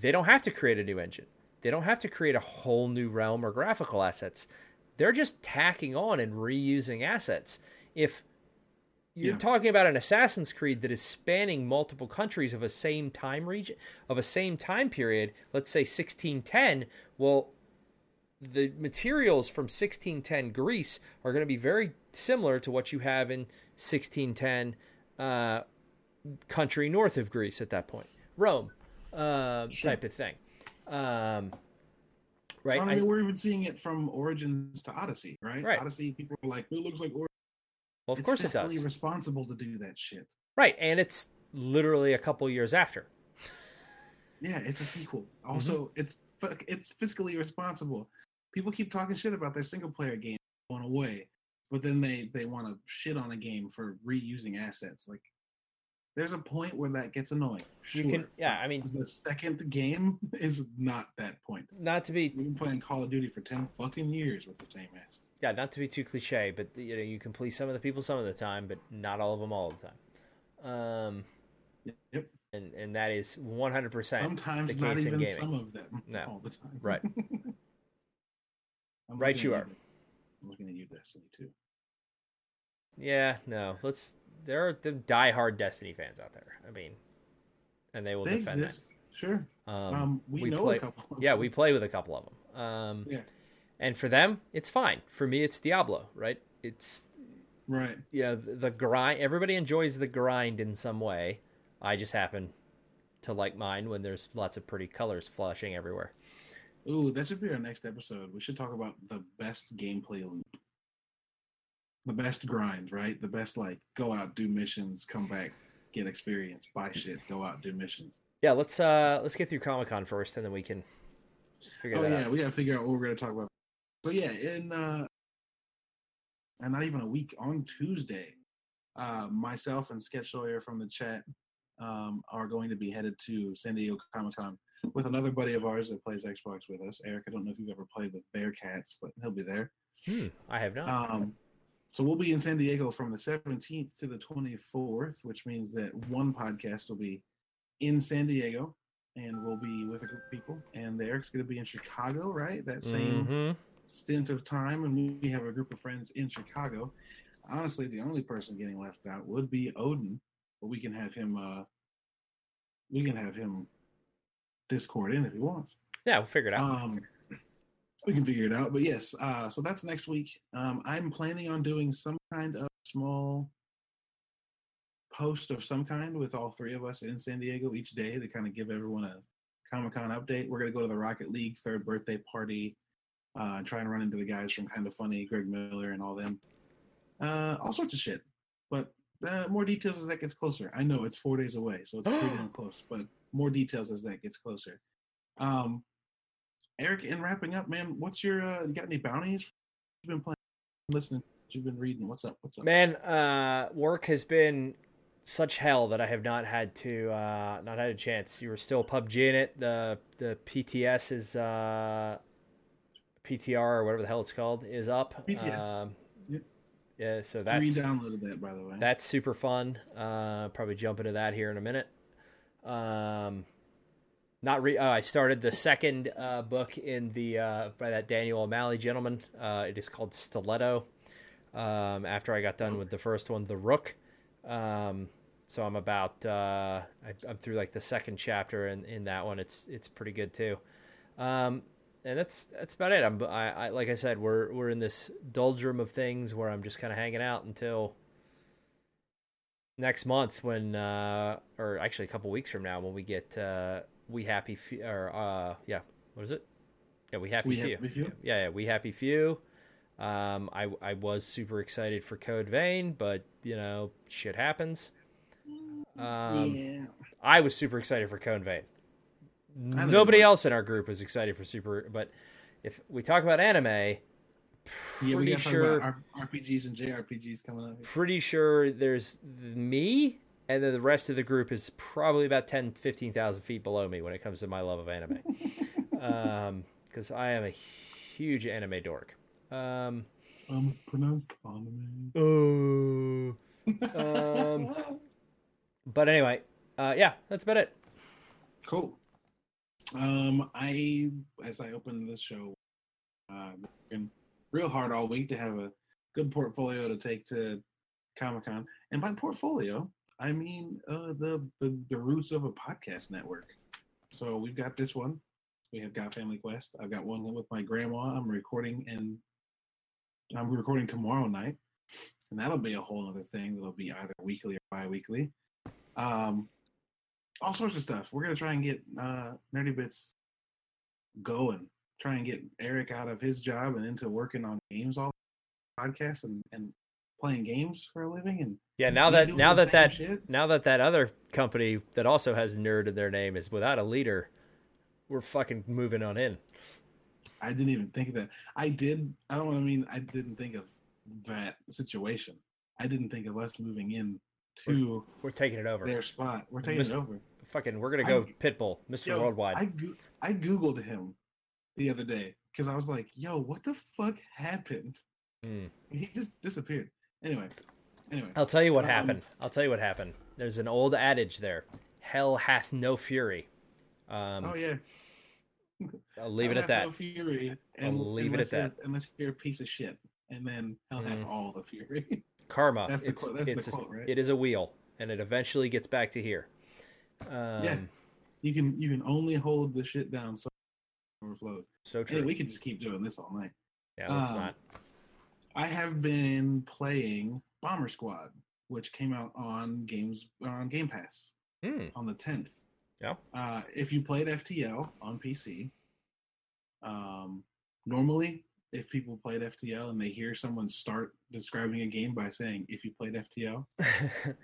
they don't have to create a new engine. They don't have to create a whole new realm or graphical assets. They're just tacking on and reusing assets. If you're Yeah. talking about an assassin's creed that is spanning multiple countries of a same time region of a same time period let's say 1610 well the materials from 1610 Greece are going to be very similar to what you have in 1610 uh, country north of Greece at that point, Rome, uh, Sure. type of thing. Um, right? I I- we're even seeing it from Origins to Odyssey, right? Right. Odyssey, people are like, it looks like Origins. Well, of it's course it fiscally does. responsible to do that shit. Right, and it's literally a couple years after. Yeah, it's a sequel. Mm-hmm. Also, it's fuck- it's fiscally responsible. People keep talking shit about their single player game going away, but then they they want to shit on a game for reusing assets. Like, there's a point where that gets annoying. Sure. You can, yeah. I mean, the second game [laughs] is not that point. not to be, We've been playing Call of Duty for ten fucking years with the same ass. Yeah, not to be too cliche, but you know, you can please some of the people some of the time, but not all of them all the time. Um, Yep. and and that is 100 percent Sometimes the not even some of them No. all the time. Right. [laughs] Right you are. I'm looking at you, Destiny too. Yeah, no. Let's. There are the diehard Destiny fans out there. I mean, and they will They defend exist, sure. Um, Um, we, we know play- a couple. Of yeah, we play with a couple of them. Um, Yeah. And for them, it's fine. For me, it's Diablo. Right? It's right. yeah, the, the grind. Everybody enjoys the grind in some way. I just happen to like mine when there's lots of pretty colors flashing everywhere. Ooh, that should be our next episode. We should talk about the best gameplay loop. The best grind, right? The best like go out, do missions, come back, get experience, buy shit, go out, do missions. Yeah, let's uh let's get through Comic Con first, and then we can figure Oh yeah, out. we gotta figure out what we're gonna talk about. So yeah, in uh and not even a week on Tuesday, uh myself and Sketch Lawyer from the chat um are going to be headed to San Diego Comic Con with another buddy of ours that plays Xbox with us. Eric, I don't know if you've ever played with Bearcats, but he'll be there. Hmm, I have not. Um, so we'll be in San Diego from the 17th to the 24th, which means that one podcast will be in San Diego, and we'll be with a group of people. And Eric's going to be in Chicago, right? That same Mhm. Stint of time, and we have a group of friends in Chicago. Honestly, the only person getting left out would be Odin, but we can have him. uh We can have him Discord in if he wants. Yeah, we'll figure it out. Um, we can figure it out. But yes, uh, so that's next week. Um, I'm planning on doing some kind of small post of some kind with all three of us in San Diego each day to kind of give everyone a Comic Con update. We're gonna go to the Rocket League third birthday party. Uh, try and run into the guys from Kind of Funny, Greg Miller, and all them. Uh, all sorts of shit. But uh, more details as that gets closer. I know it's four days away, so it's pretty [gasps] damn close. But more details as that gets closer. Um, Eric, in wrapping up, man, what's your uh, you got any bounties you've been playing, listening, you've been reading? What's up? What's up? Man, uh, work has been such hell that I have not had to uh, not had a chance. You were still PUBG in it. The the PTS is uh, PTR or whatever the hell it's called is up. PTS. Um, Yep. Yeah, so that's. We downloaded that, by the way. that's super fun. Uh, probably jump into that here in a minute. Um, not re- oh, I started the second uh, book in the uh, by that Daniel O'Malley gentleman. Uh, it is called Stiletto. Um, after I got done with the first one, The Rook. Um, so I'm about uh, I, I'm through like the second chapter in, in that one. It's it's pretty good too. Um, and that's that's about it. I'm I, I like I said we're we're in this doldrum of things where I'm just kind of hanging out until next month when uh or actually a couple weeks from now when we get uh we happy few or uh yeah what is it yeah we happy We few Happy Few? yeah yeah we happy few um i i was super excited for code vein but you know shit happens um yeah. i was super excited for code vein I know you nobody else in our group was excited for super but if we talk about anime Yeah, we pretty sure talk about R- RPGs and JRPGs coming up. pretty sure there's me and then the rest of the group is probably about 10 15,000 feet below me when it comes to my love of anime [laughs] um because i am a huge anime dork um Um, pronounced anime. oh um [laughs] but anyway uh yeah that's about it Cool. Um, I as I open this show, uh, real hard all week to have a good portfolio to take to Comic Con, and by portfolio, I mean uh, the, the the roots of a podcast network. So we've got this one. We have got Family Quest. I've got one with my grandma. I'm recording and I'm recording tomorrow night, and that'll be a whole other thing. That'll be either weekly or bi-weekly. Um, all sorts of stuff. We're gonna try and get uh, Nerdy Bits going. Try and get Eric out of his job and into working on games all podcasts and, and playing games for a living. And yeah now that now that that shit. now that that other company that also has nerd in their name is without a leader we're fucking moving on in I didn't even think of that. I did. I don't to mean I didn't think of that situation. I didn't think of us moving in to we're taking it over their spot. We're taking Mis- it over. Fucking we're gonna I- go pitbull mr Yo, worldwide I go- I googled him the other day because I was like, "Yo, what the fuck happened?" Hmm. He just disappeared. Anyway, anyway. I'll tell you what Um, happened. I'll tell you what happened. There's an old adage there: "Hell hath no fury." Um, oh yeah. [laughs] I'll leave it at that. No fury, I'll leave it at that. you're- Unless you're a piece of shit, and then hell have Mhm. all the fury. [laughs] Karma. That's the it's quote- that's the it's a- quote, right? it is a wheel, and it eventually gets back to here. Um, you can you can only hold the shit down so it overflows. So Hey, we could just keep doing this all night. yeah, let's um, not. I have been playing Bomber Squad, which came out on games on Game Pass Hmm. on the 10th. Yeah. Uh, if you played FTL on PC, um, normally if people played FTL and they hear someone start describing a game by saying "if you played FTL," [laughs]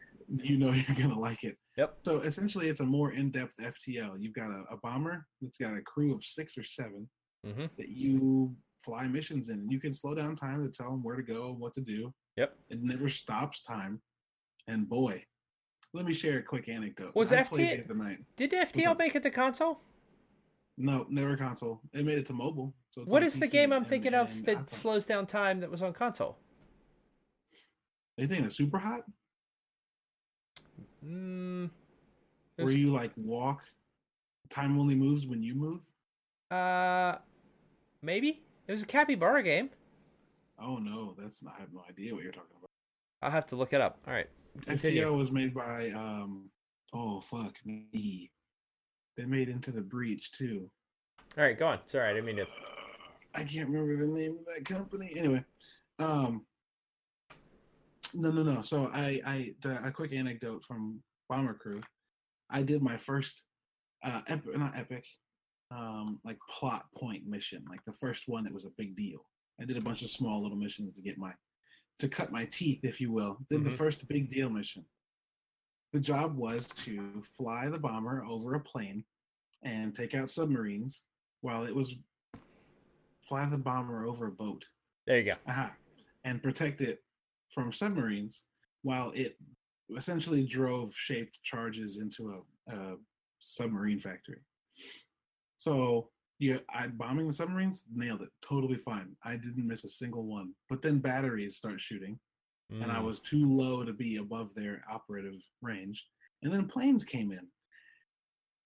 you know [laughs] you're gonna like it. Yep. So essentially, it's a more in-depth FTL. You've got a, a bomber that's got a crew of six or seven hmm that you fly missions in, you can slow down time to tell them where to go and what to do. Yep. It never stops time. And boy, let me share a quick anecdote. Was I FT played the night. Did FTL make it to console? No, never console. It made it to mobile. So it's What on the game I'm and- thinking of that iPhone. slows down time that was on console? Anything that's super hot, Mm, where you like walk. Time only moves when you move. uh, maybe it was a capybara game. Oh no, that's not, I have no idea what you're talking about. I'll have to look it up. All right, continue. FTL was made by um. Oh fuck me. They made Into the Breach too. All right, go on. Sorry, I didn't mean to. I can't remember the name of that company. Anyway, um, no, no, no. So I, I, the, a quick anecdote from Bomber Crew. I did my first uh, epic, not epic, um, like plot point mission, like the first one that was a big deal. I did a bunch of small little missions to get my, to cut my teeth, if you will. Then Mhm. the first big deal mission. The job was to fly the bomber over a plane and take out submarines while it was fly the bomber over a boat. There you go. Aha. And protect it from submarines while it essentially drove shaped charges into a, a submarine factory. So yeah, I bombing the submarines, nailed it. Totally fine. I didn't miss a single one. But then batteries start shooting, and I Mm. was too low to be above their operative range. And then planes came in.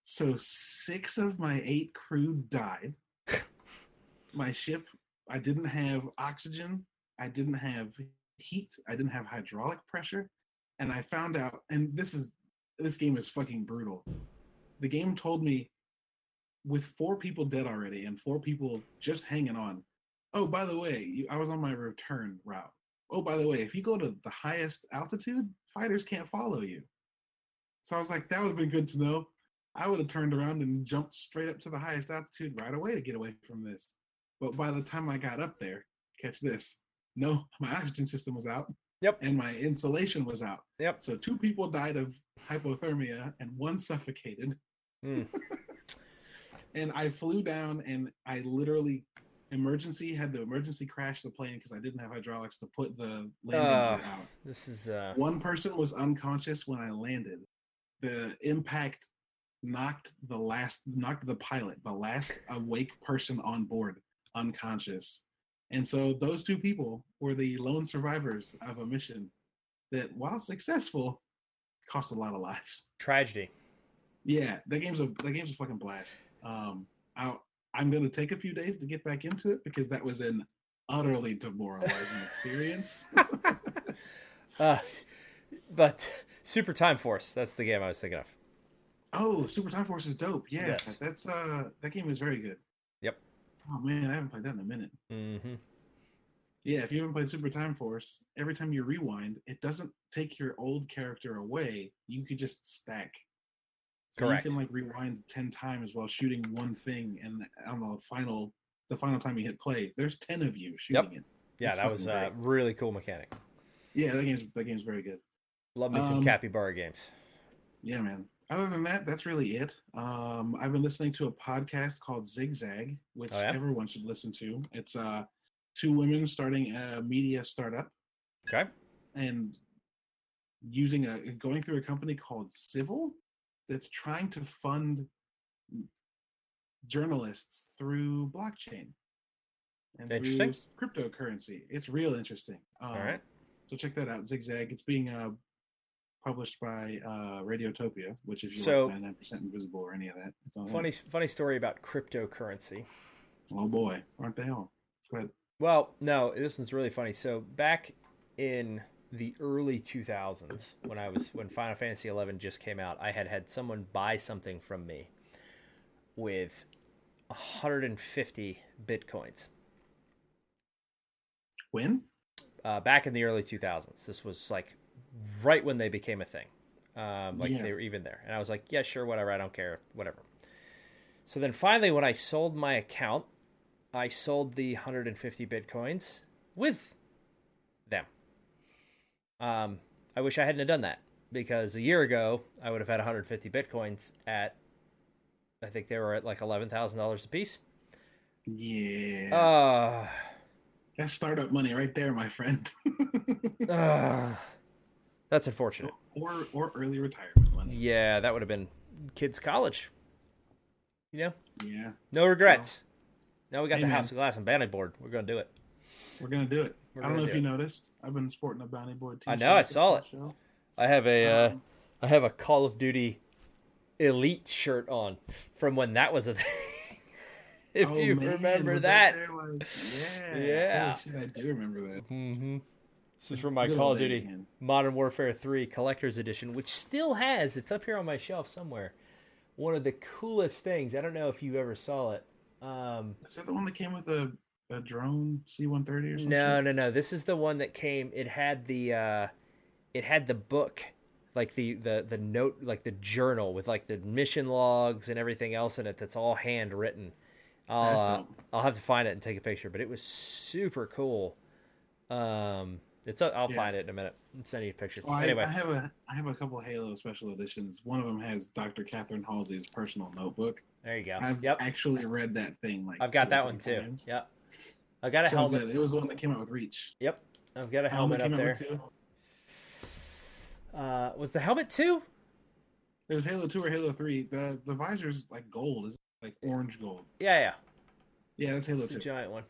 So six of my eight crew died. [laughs] my ship, I didn't have oxygen. I didn't have heat. I didn't have hydraulic pressure. And I found out, and this is this game is fucking brutal. The game told me with four people dead already and four people just hanging on. Oh, by the way, you, I was on my return route. Oh, by the way, if you go to the highest altitude, fighters can't follow you. So I was like, that would have been good to know. I would have turned around and jumped straight up to the highest altitude right away to get away from this. But by the time I got up there, catch this, no, [laughs] my oxygen system was out. Yep. And my insulation was out. Yep. So two people died of hypothermia and one suffocated. Mm. [laughs] And I flew down and I literally emergency had the emergency crash the plane because I didn't have hydraulics to put the landing gear out. This is uh One person was unconscious when I landed. The impact knocked the last knocked the pilot, the last awake person on board, unconscious. And so those two people were the lone survivors of a mission that, while successful, cost a lot of lives. tragedy. Yeah, that game's a that game's a fucking blast. Um, I I'm gonna take a few days to get back into it because that was an utterly demoralizing experience. [laughs] Uh, but Super Time Force, that's the game I was thinking of. oh, Super Time Force is dope. Yeah, Yes. that's uh that game is very good. Yep. Oh man, I haven't played that in a minute. Mm-hmm. Yeah, if you haven't played Super Time Force, every time you rewind, it doesn't take your old character away. You could just stack. So Correct. you can like rewind ten times while shooting one thing, and on the final, the final time you hit play, there's ten of you shooting it. Yeah, It's that was a really cool mechanic. Yeah, that game's that game's very good. Love me some Um, capybara games. Yeah, man. Other than that, that's really it. Um, I've been listening to a podcast called Zigzag, which Oh, yeah? everyone should listen to. It's uh, two women starting a media startup Okay. and using a going through a company called Civil that's trying to fund journalists through blockchain and through cryptocurrency. It's real interesting. Um, All right. So check that out, Zigzag. It's being uh, published by uh, Radiotopia, which if you So- like 99% Invisible or any of that, it's on there. Funny funny story about cryptocurrency. Oh boy, aren't they all? Ahead. Well, no, this one's really funny. So back in the early 2000s, when I was when Final Fantasy 11 just came out, I had had someone buy something from me with 150 bitcoins. When? Uh, back in the early 2000s, this was like right when they became a thing. Um, like Yeah. they were even there, and I was like, "Yeah, sure, whatever. I don't care, whatever." So then finally, when I sold my account, I sold the 150 bitcoins with them. Um, I wish I hadn't done that because a year ago I would have had 150 bitcoins at, I think they were at like eleven thousand dollars a piece. Yeah. Uh, That's startup money right there, my friend. [laughs] uh, that's unfortunate. or or early retirement money. Yeah, that would have been kids' college. You know, Yeah. no regrets. now we got Hey, the man. House of Glass and Bounty board. We're gonna do it. We're gonna do it. We're I don't know if do you noticed. I've been sporting a bounty board I t-shirt. know, I saw it. show. I have a uh, Um, I have a Call of Duty Elite shirt on from when that was a [laughs] thing. if oh, you man, remember was that. like, yeah. Yeah. Holy shit, I do remember that. Mm-hmm. This is from my Call of Duty man. Modern Warfare 3 Collector's Edition, which still has, it's up here on my shelf somewhere, one of the coolest things. I don't know if you ever saw it. Um, Is that the one that came with a, a drone C-130 or something? no, no, no. This is the one that came, it had the, uh, it had the book, like the the the note like the journal with like the mission logs and everything else in it that's all handwritten. I'll uh. I'll have to find it and take a picture, but it was super cool. Um, it's a, I'll Yeah. find it in a minute. and send you a picture. Well, anyway, I have a I have a couple Halo special editions. One of them has Dr. Catherine Halsey's personal notebook. there you go. I've yep, actually read that thing like I've got that one too. times. Yep, I got a So helmet. good. It was the one that came out with Reach. Yep, I've got a Helmet helmet up there. Uh, was the helmet two? There's Halo Two or Halo Three. The the visor's like gold. Is like orange gold. Yeah, yeah. Yeah, that's Halo It's a Two. giant one.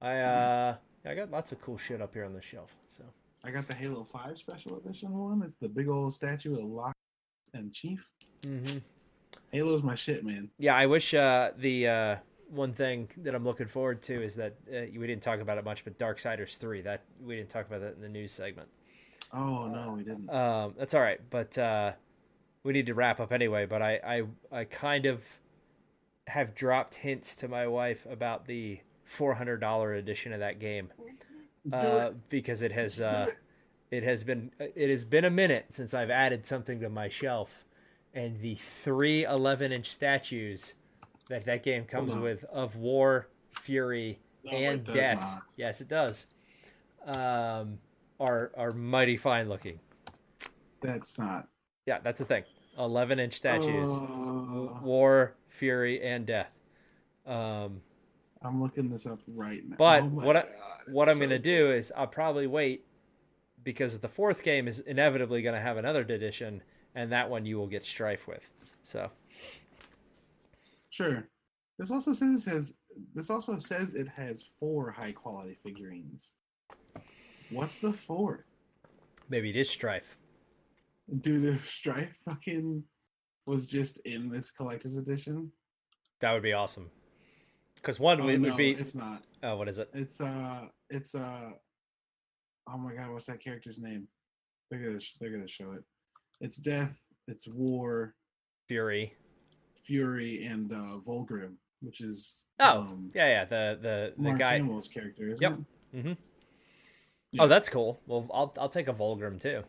I uh, I got lots of cool shit up here on the shelf. So I got the Halo Five special edition one. It's the big old statue of Locke and Chief. Mm-hmm. Halo's my shit, man. yeah, I wish uh, the uh, one thing that I'm looking forward to is that uh, we didn't talk about it much, but Darksiders three. That we didn't talk about that in the news segment. Oh no, we didn't. Um, that's all right, but uh, we need to wrap up anyway. But I, I, I kind of have dropped hints to my wife about the four hundred dollar edition of that game uh, because it has uh, it. has been it has been a minute since I've added something to my shelf, and the three 11 inch statues that that game comes with of War, Fury, No, and Death. not. Yes, it does. Um, are are mighty fine looking. That's not. Yeah, that's the thing. 11 inch statues. Uh, War, Fury, and Death. Um, I'm looking this up right now. But Oh what I, what I'm it's going to so do is I'll probably wait because the fourth game is inevitably going to have another edition, and that one you will get strife with. So, Sure. This also says it has. This also says it has four high quality figurines. What's the fourth? maybe it is strife. Dude, if Strife fucking was just in this collector's edition, That would be awesome. Because one oh, would, no, be. it's not. Oh, what is it? It's uh, it's uh, oh my god, what's that character's name? They're gonna sh- they're gonna show it. It's Death. It's War, Fury. Fury, and uh, Vulgrim, which is Oh, um, yeah, yeah. The the the Mark guy. Hamill's character, isn't Yep. it? hmm Yeah. Oh, that's cool. Well, I'll I'll take a Vulgrim too.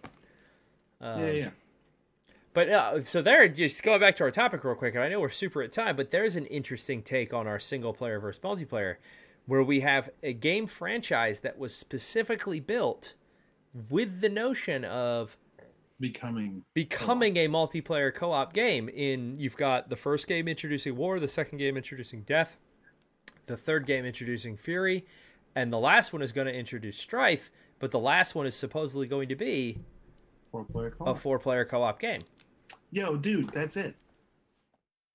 Um, yeah, yeah. But uh, so there, just going back to our topic real quick, and I know we're super at time, but there's an interesting take on our single player versus multiplayer, where we have a game franchise that was specifically built with the notion of Becoming becoming a multiplayer co-op game. In you've got the first game introducing War, the second game introducing Death, the third game introducing Fury, and the last one is going to introduce Strife. But the last one is supposedly going to be four player a co-op. four-player co-op game. Yo, dude, that's it.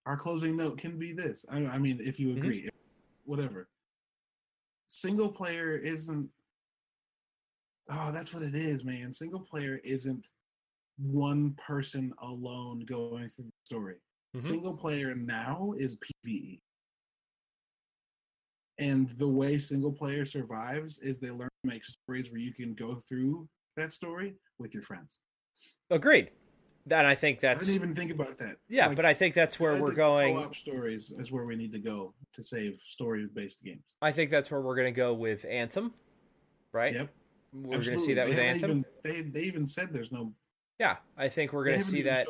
Our closing note can be this. I, I mean, if you Mhm. agree, if- whatever. Single player isn't. Oh, that's what it is, man. Single player isn't one person alone going through the story. Mhm. Single player now is PVE. And the way single player survives is they learn to make stories where you can go through that story with your friends. Agreed. That I think that's. I didn't even think about that. yeah, Like, but I think that's where I we're going. Co-op stories is where we need to go to save story-based games. I think that's where we're going to go with Anthem, right? Yep, We're going to see that They with Anthem. Even, they they even said there's no. Yeah, I think we're going to see that.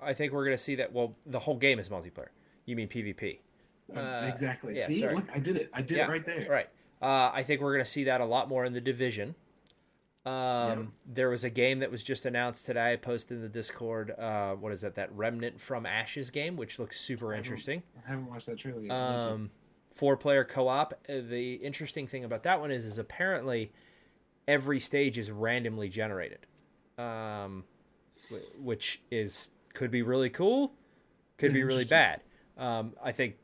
I think we're going to see that. Well, the whole game is multiplayer. You mean PvP? Uh, Uh, exactly. yeah, See, sorry. look, I did it. I did Yeah, it right there. Right. Uh, I think we're going to see that a lot more in the division. Um, There was a game that was just announced today. I posted in the Discord. Uh, what is that? That Remnant from Ashes game, which looks super I interesting. I haven't watched that trailer yet. I need to. um, four player co-op Uh, the interesting thing about that one is is apparently every stage is randomly generated um, which is could be really cool could be really [laughs] bad um, i think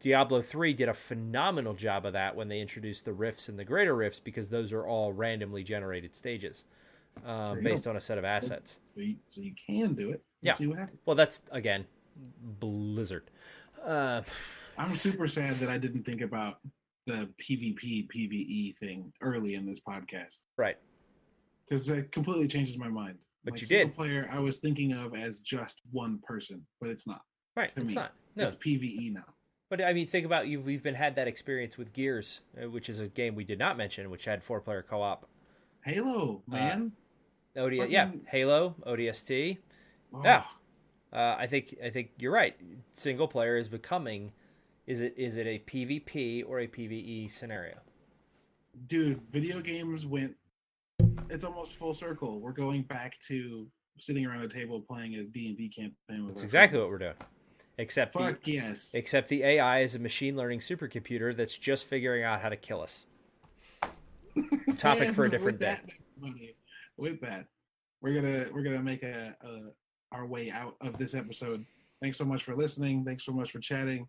diablo 3 did a phenomenal job of that when they introduced the rifts and the greater rifts because those are all randomly generated stages um, based go. on a set of assets so, you, so you can do it. We'll Yeah. See what well that's again blizzard uh, I'm super sad that I didn't think about the PvP PVE thing early in this podcast right because that completely changes my mind. But you single did. Player, I was thinking of as just one person, but it's not. right it's me, not no It's PVE now. But I mean, think about you. We've been had that experience with Gears, uh, which is a game we did not mention, which had four player co op. Halo, Uh, man. OD, Fucking- yeah, Halo, ODST. Oh, Yeah. Uh, I think I think you're right. Single player is becoming. Is it is it a PvP or a PvE scenario? dude, video games went. It's almost full circle. We're going back to sitting around a table playing a D and D campaign. With That's exactly what we're doing. Except the, yes. except the AI is a machine learning supercomputer that's just figuring out how to kill us. [laughs] topic for a different day. that, with that, we're gonna we're gonna make a, a our way out of this episode. Thanks so much for listening. Thanks so much for chatting.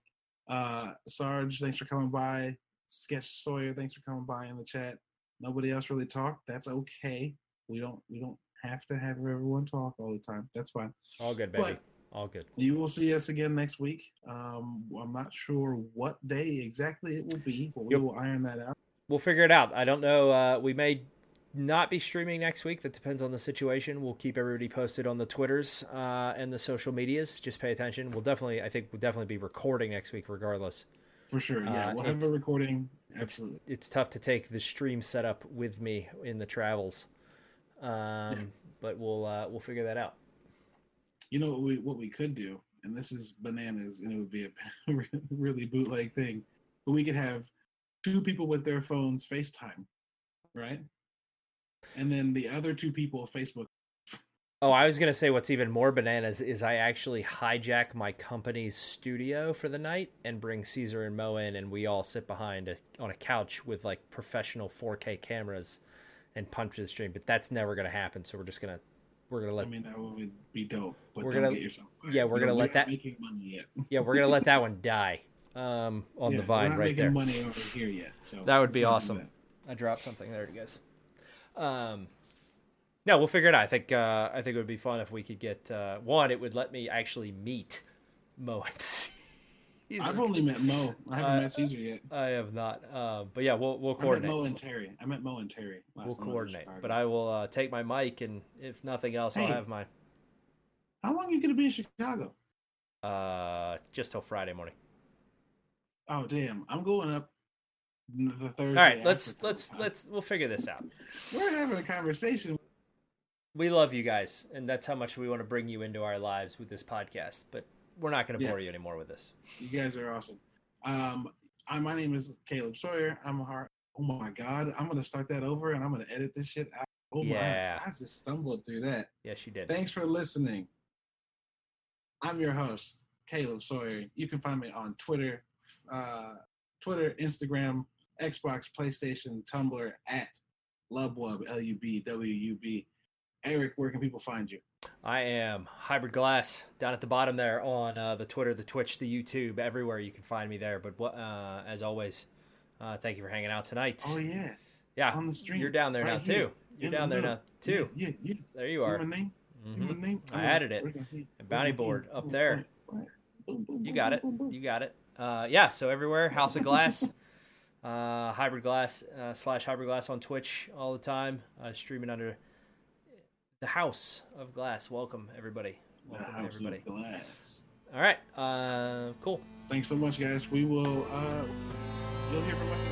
Uh, Sarge, thanks for coming by. Sketch Sawyer, thanks for coming by in the chat. Nobody else really talked. That's okay. We don't we don't have to have everyone talk all the time. That's fine. All good, baby. But- All good. You will see us again next week. Um, I'm not sure what day exactly it will be, but we Yep. will iron that out. We'll figure it out. I don't know. Uh, we may not be streaming next week. That depends on the situation. We'll keep everybody posted on the Twitters uh, and the social medias. Just pay attention. We'll definitely, I think, we'll definitely be recording next week, regardless. For sure. Yeah, Uh, we'll have a recording. Absolutely. It's tough to take the stream setup with me in the travels, um, but we'll uh, we'll figure that out. You know what we what we could do, and this is bananas, and it would be a [laughs] really bootleg thing, but we could have two people with their phones FaceTime, right? And then the other two people Facebook. Oh, I was gonna say what's even more bananas is I actually hijack my company's studio for the night and bring Cesar and Mo in, and we all sit behind a, on a couch with like professional 4K cameras and punch the stream. But that's never gonna happen. So we're just gonna we're gonna let. I let mean, that would be dope. But We're gonna- get yourself. yeah, we're You gonna know, let that- making money yet. [laughs] yeah we're gonna let that one die um, on Yeah, the we're vine not right making there. Money over here yet. So That would be awesome. I dropped something there, guys. Um, no, we'll figure it out. I think uh, I think it would be fun if we could get uh, one. It would let me actually meet Mo and [laughs] Cesar. I've only met Mo. I haven't Uh, met Cesar yet. I have not. Uh, but yeah, we'll we'll coordinate. I met. Mo and Terry. I met Mo and Terry. Last We'll time I was in coordinate. But I will uh, take my mic, and if nothing else, I'll have my How long are you gonna be in Chicago? uh, just till Friday morning. Oh damn! I'm going up the Thursday. All right, let's let's let's we'll figure this out. We're having a conversation. We love you guys, and that's how much we want to bring you into our lives with this podcast. But we're not going to Yeah. bore you anymore with this. You guys are awesome. Um, I, my name is Caleb Sawyer. I'm a heart. Oh my god! I'm gonna start that over, and I'm gonna edit this shit out. Oh Yeah. my! I just stumbled through that. Yes, you did. Thanks for listening. I'm your host, Caleb Sawyer. You can find me on Twitter, uh, Twitter, Instagram, Xbox, PlayStation, Tumblr at Lubwub, L U B W U B. Eric, where can people find you? I am Hybrid Glass down at the bottom there on uh, the Twitter, the Twitch, the YouTube, everywhere you can find me there. But what, uh, as always, uh, thank you for hanging out tonight. Oh yeah, yeah, on the stream. you're down there right now here, too. You're in the down there now too. Yeah, yeah. yeah. There you See are. my name? See my name? I added it. we're gonna see- A bounty board up there. You got it. You got it. Uh, yeah. So everywhere, House of Glass, [laughs] uh, Hybrid Glass uh, slash Hybrid Glass on Twitch all the time. Uh, streaming under the House of Glass. Welcome everybody. The Welcome everybody. Glass. All right. Uh, cool. Thanks so much, guys. We will. uh You'll hear from us.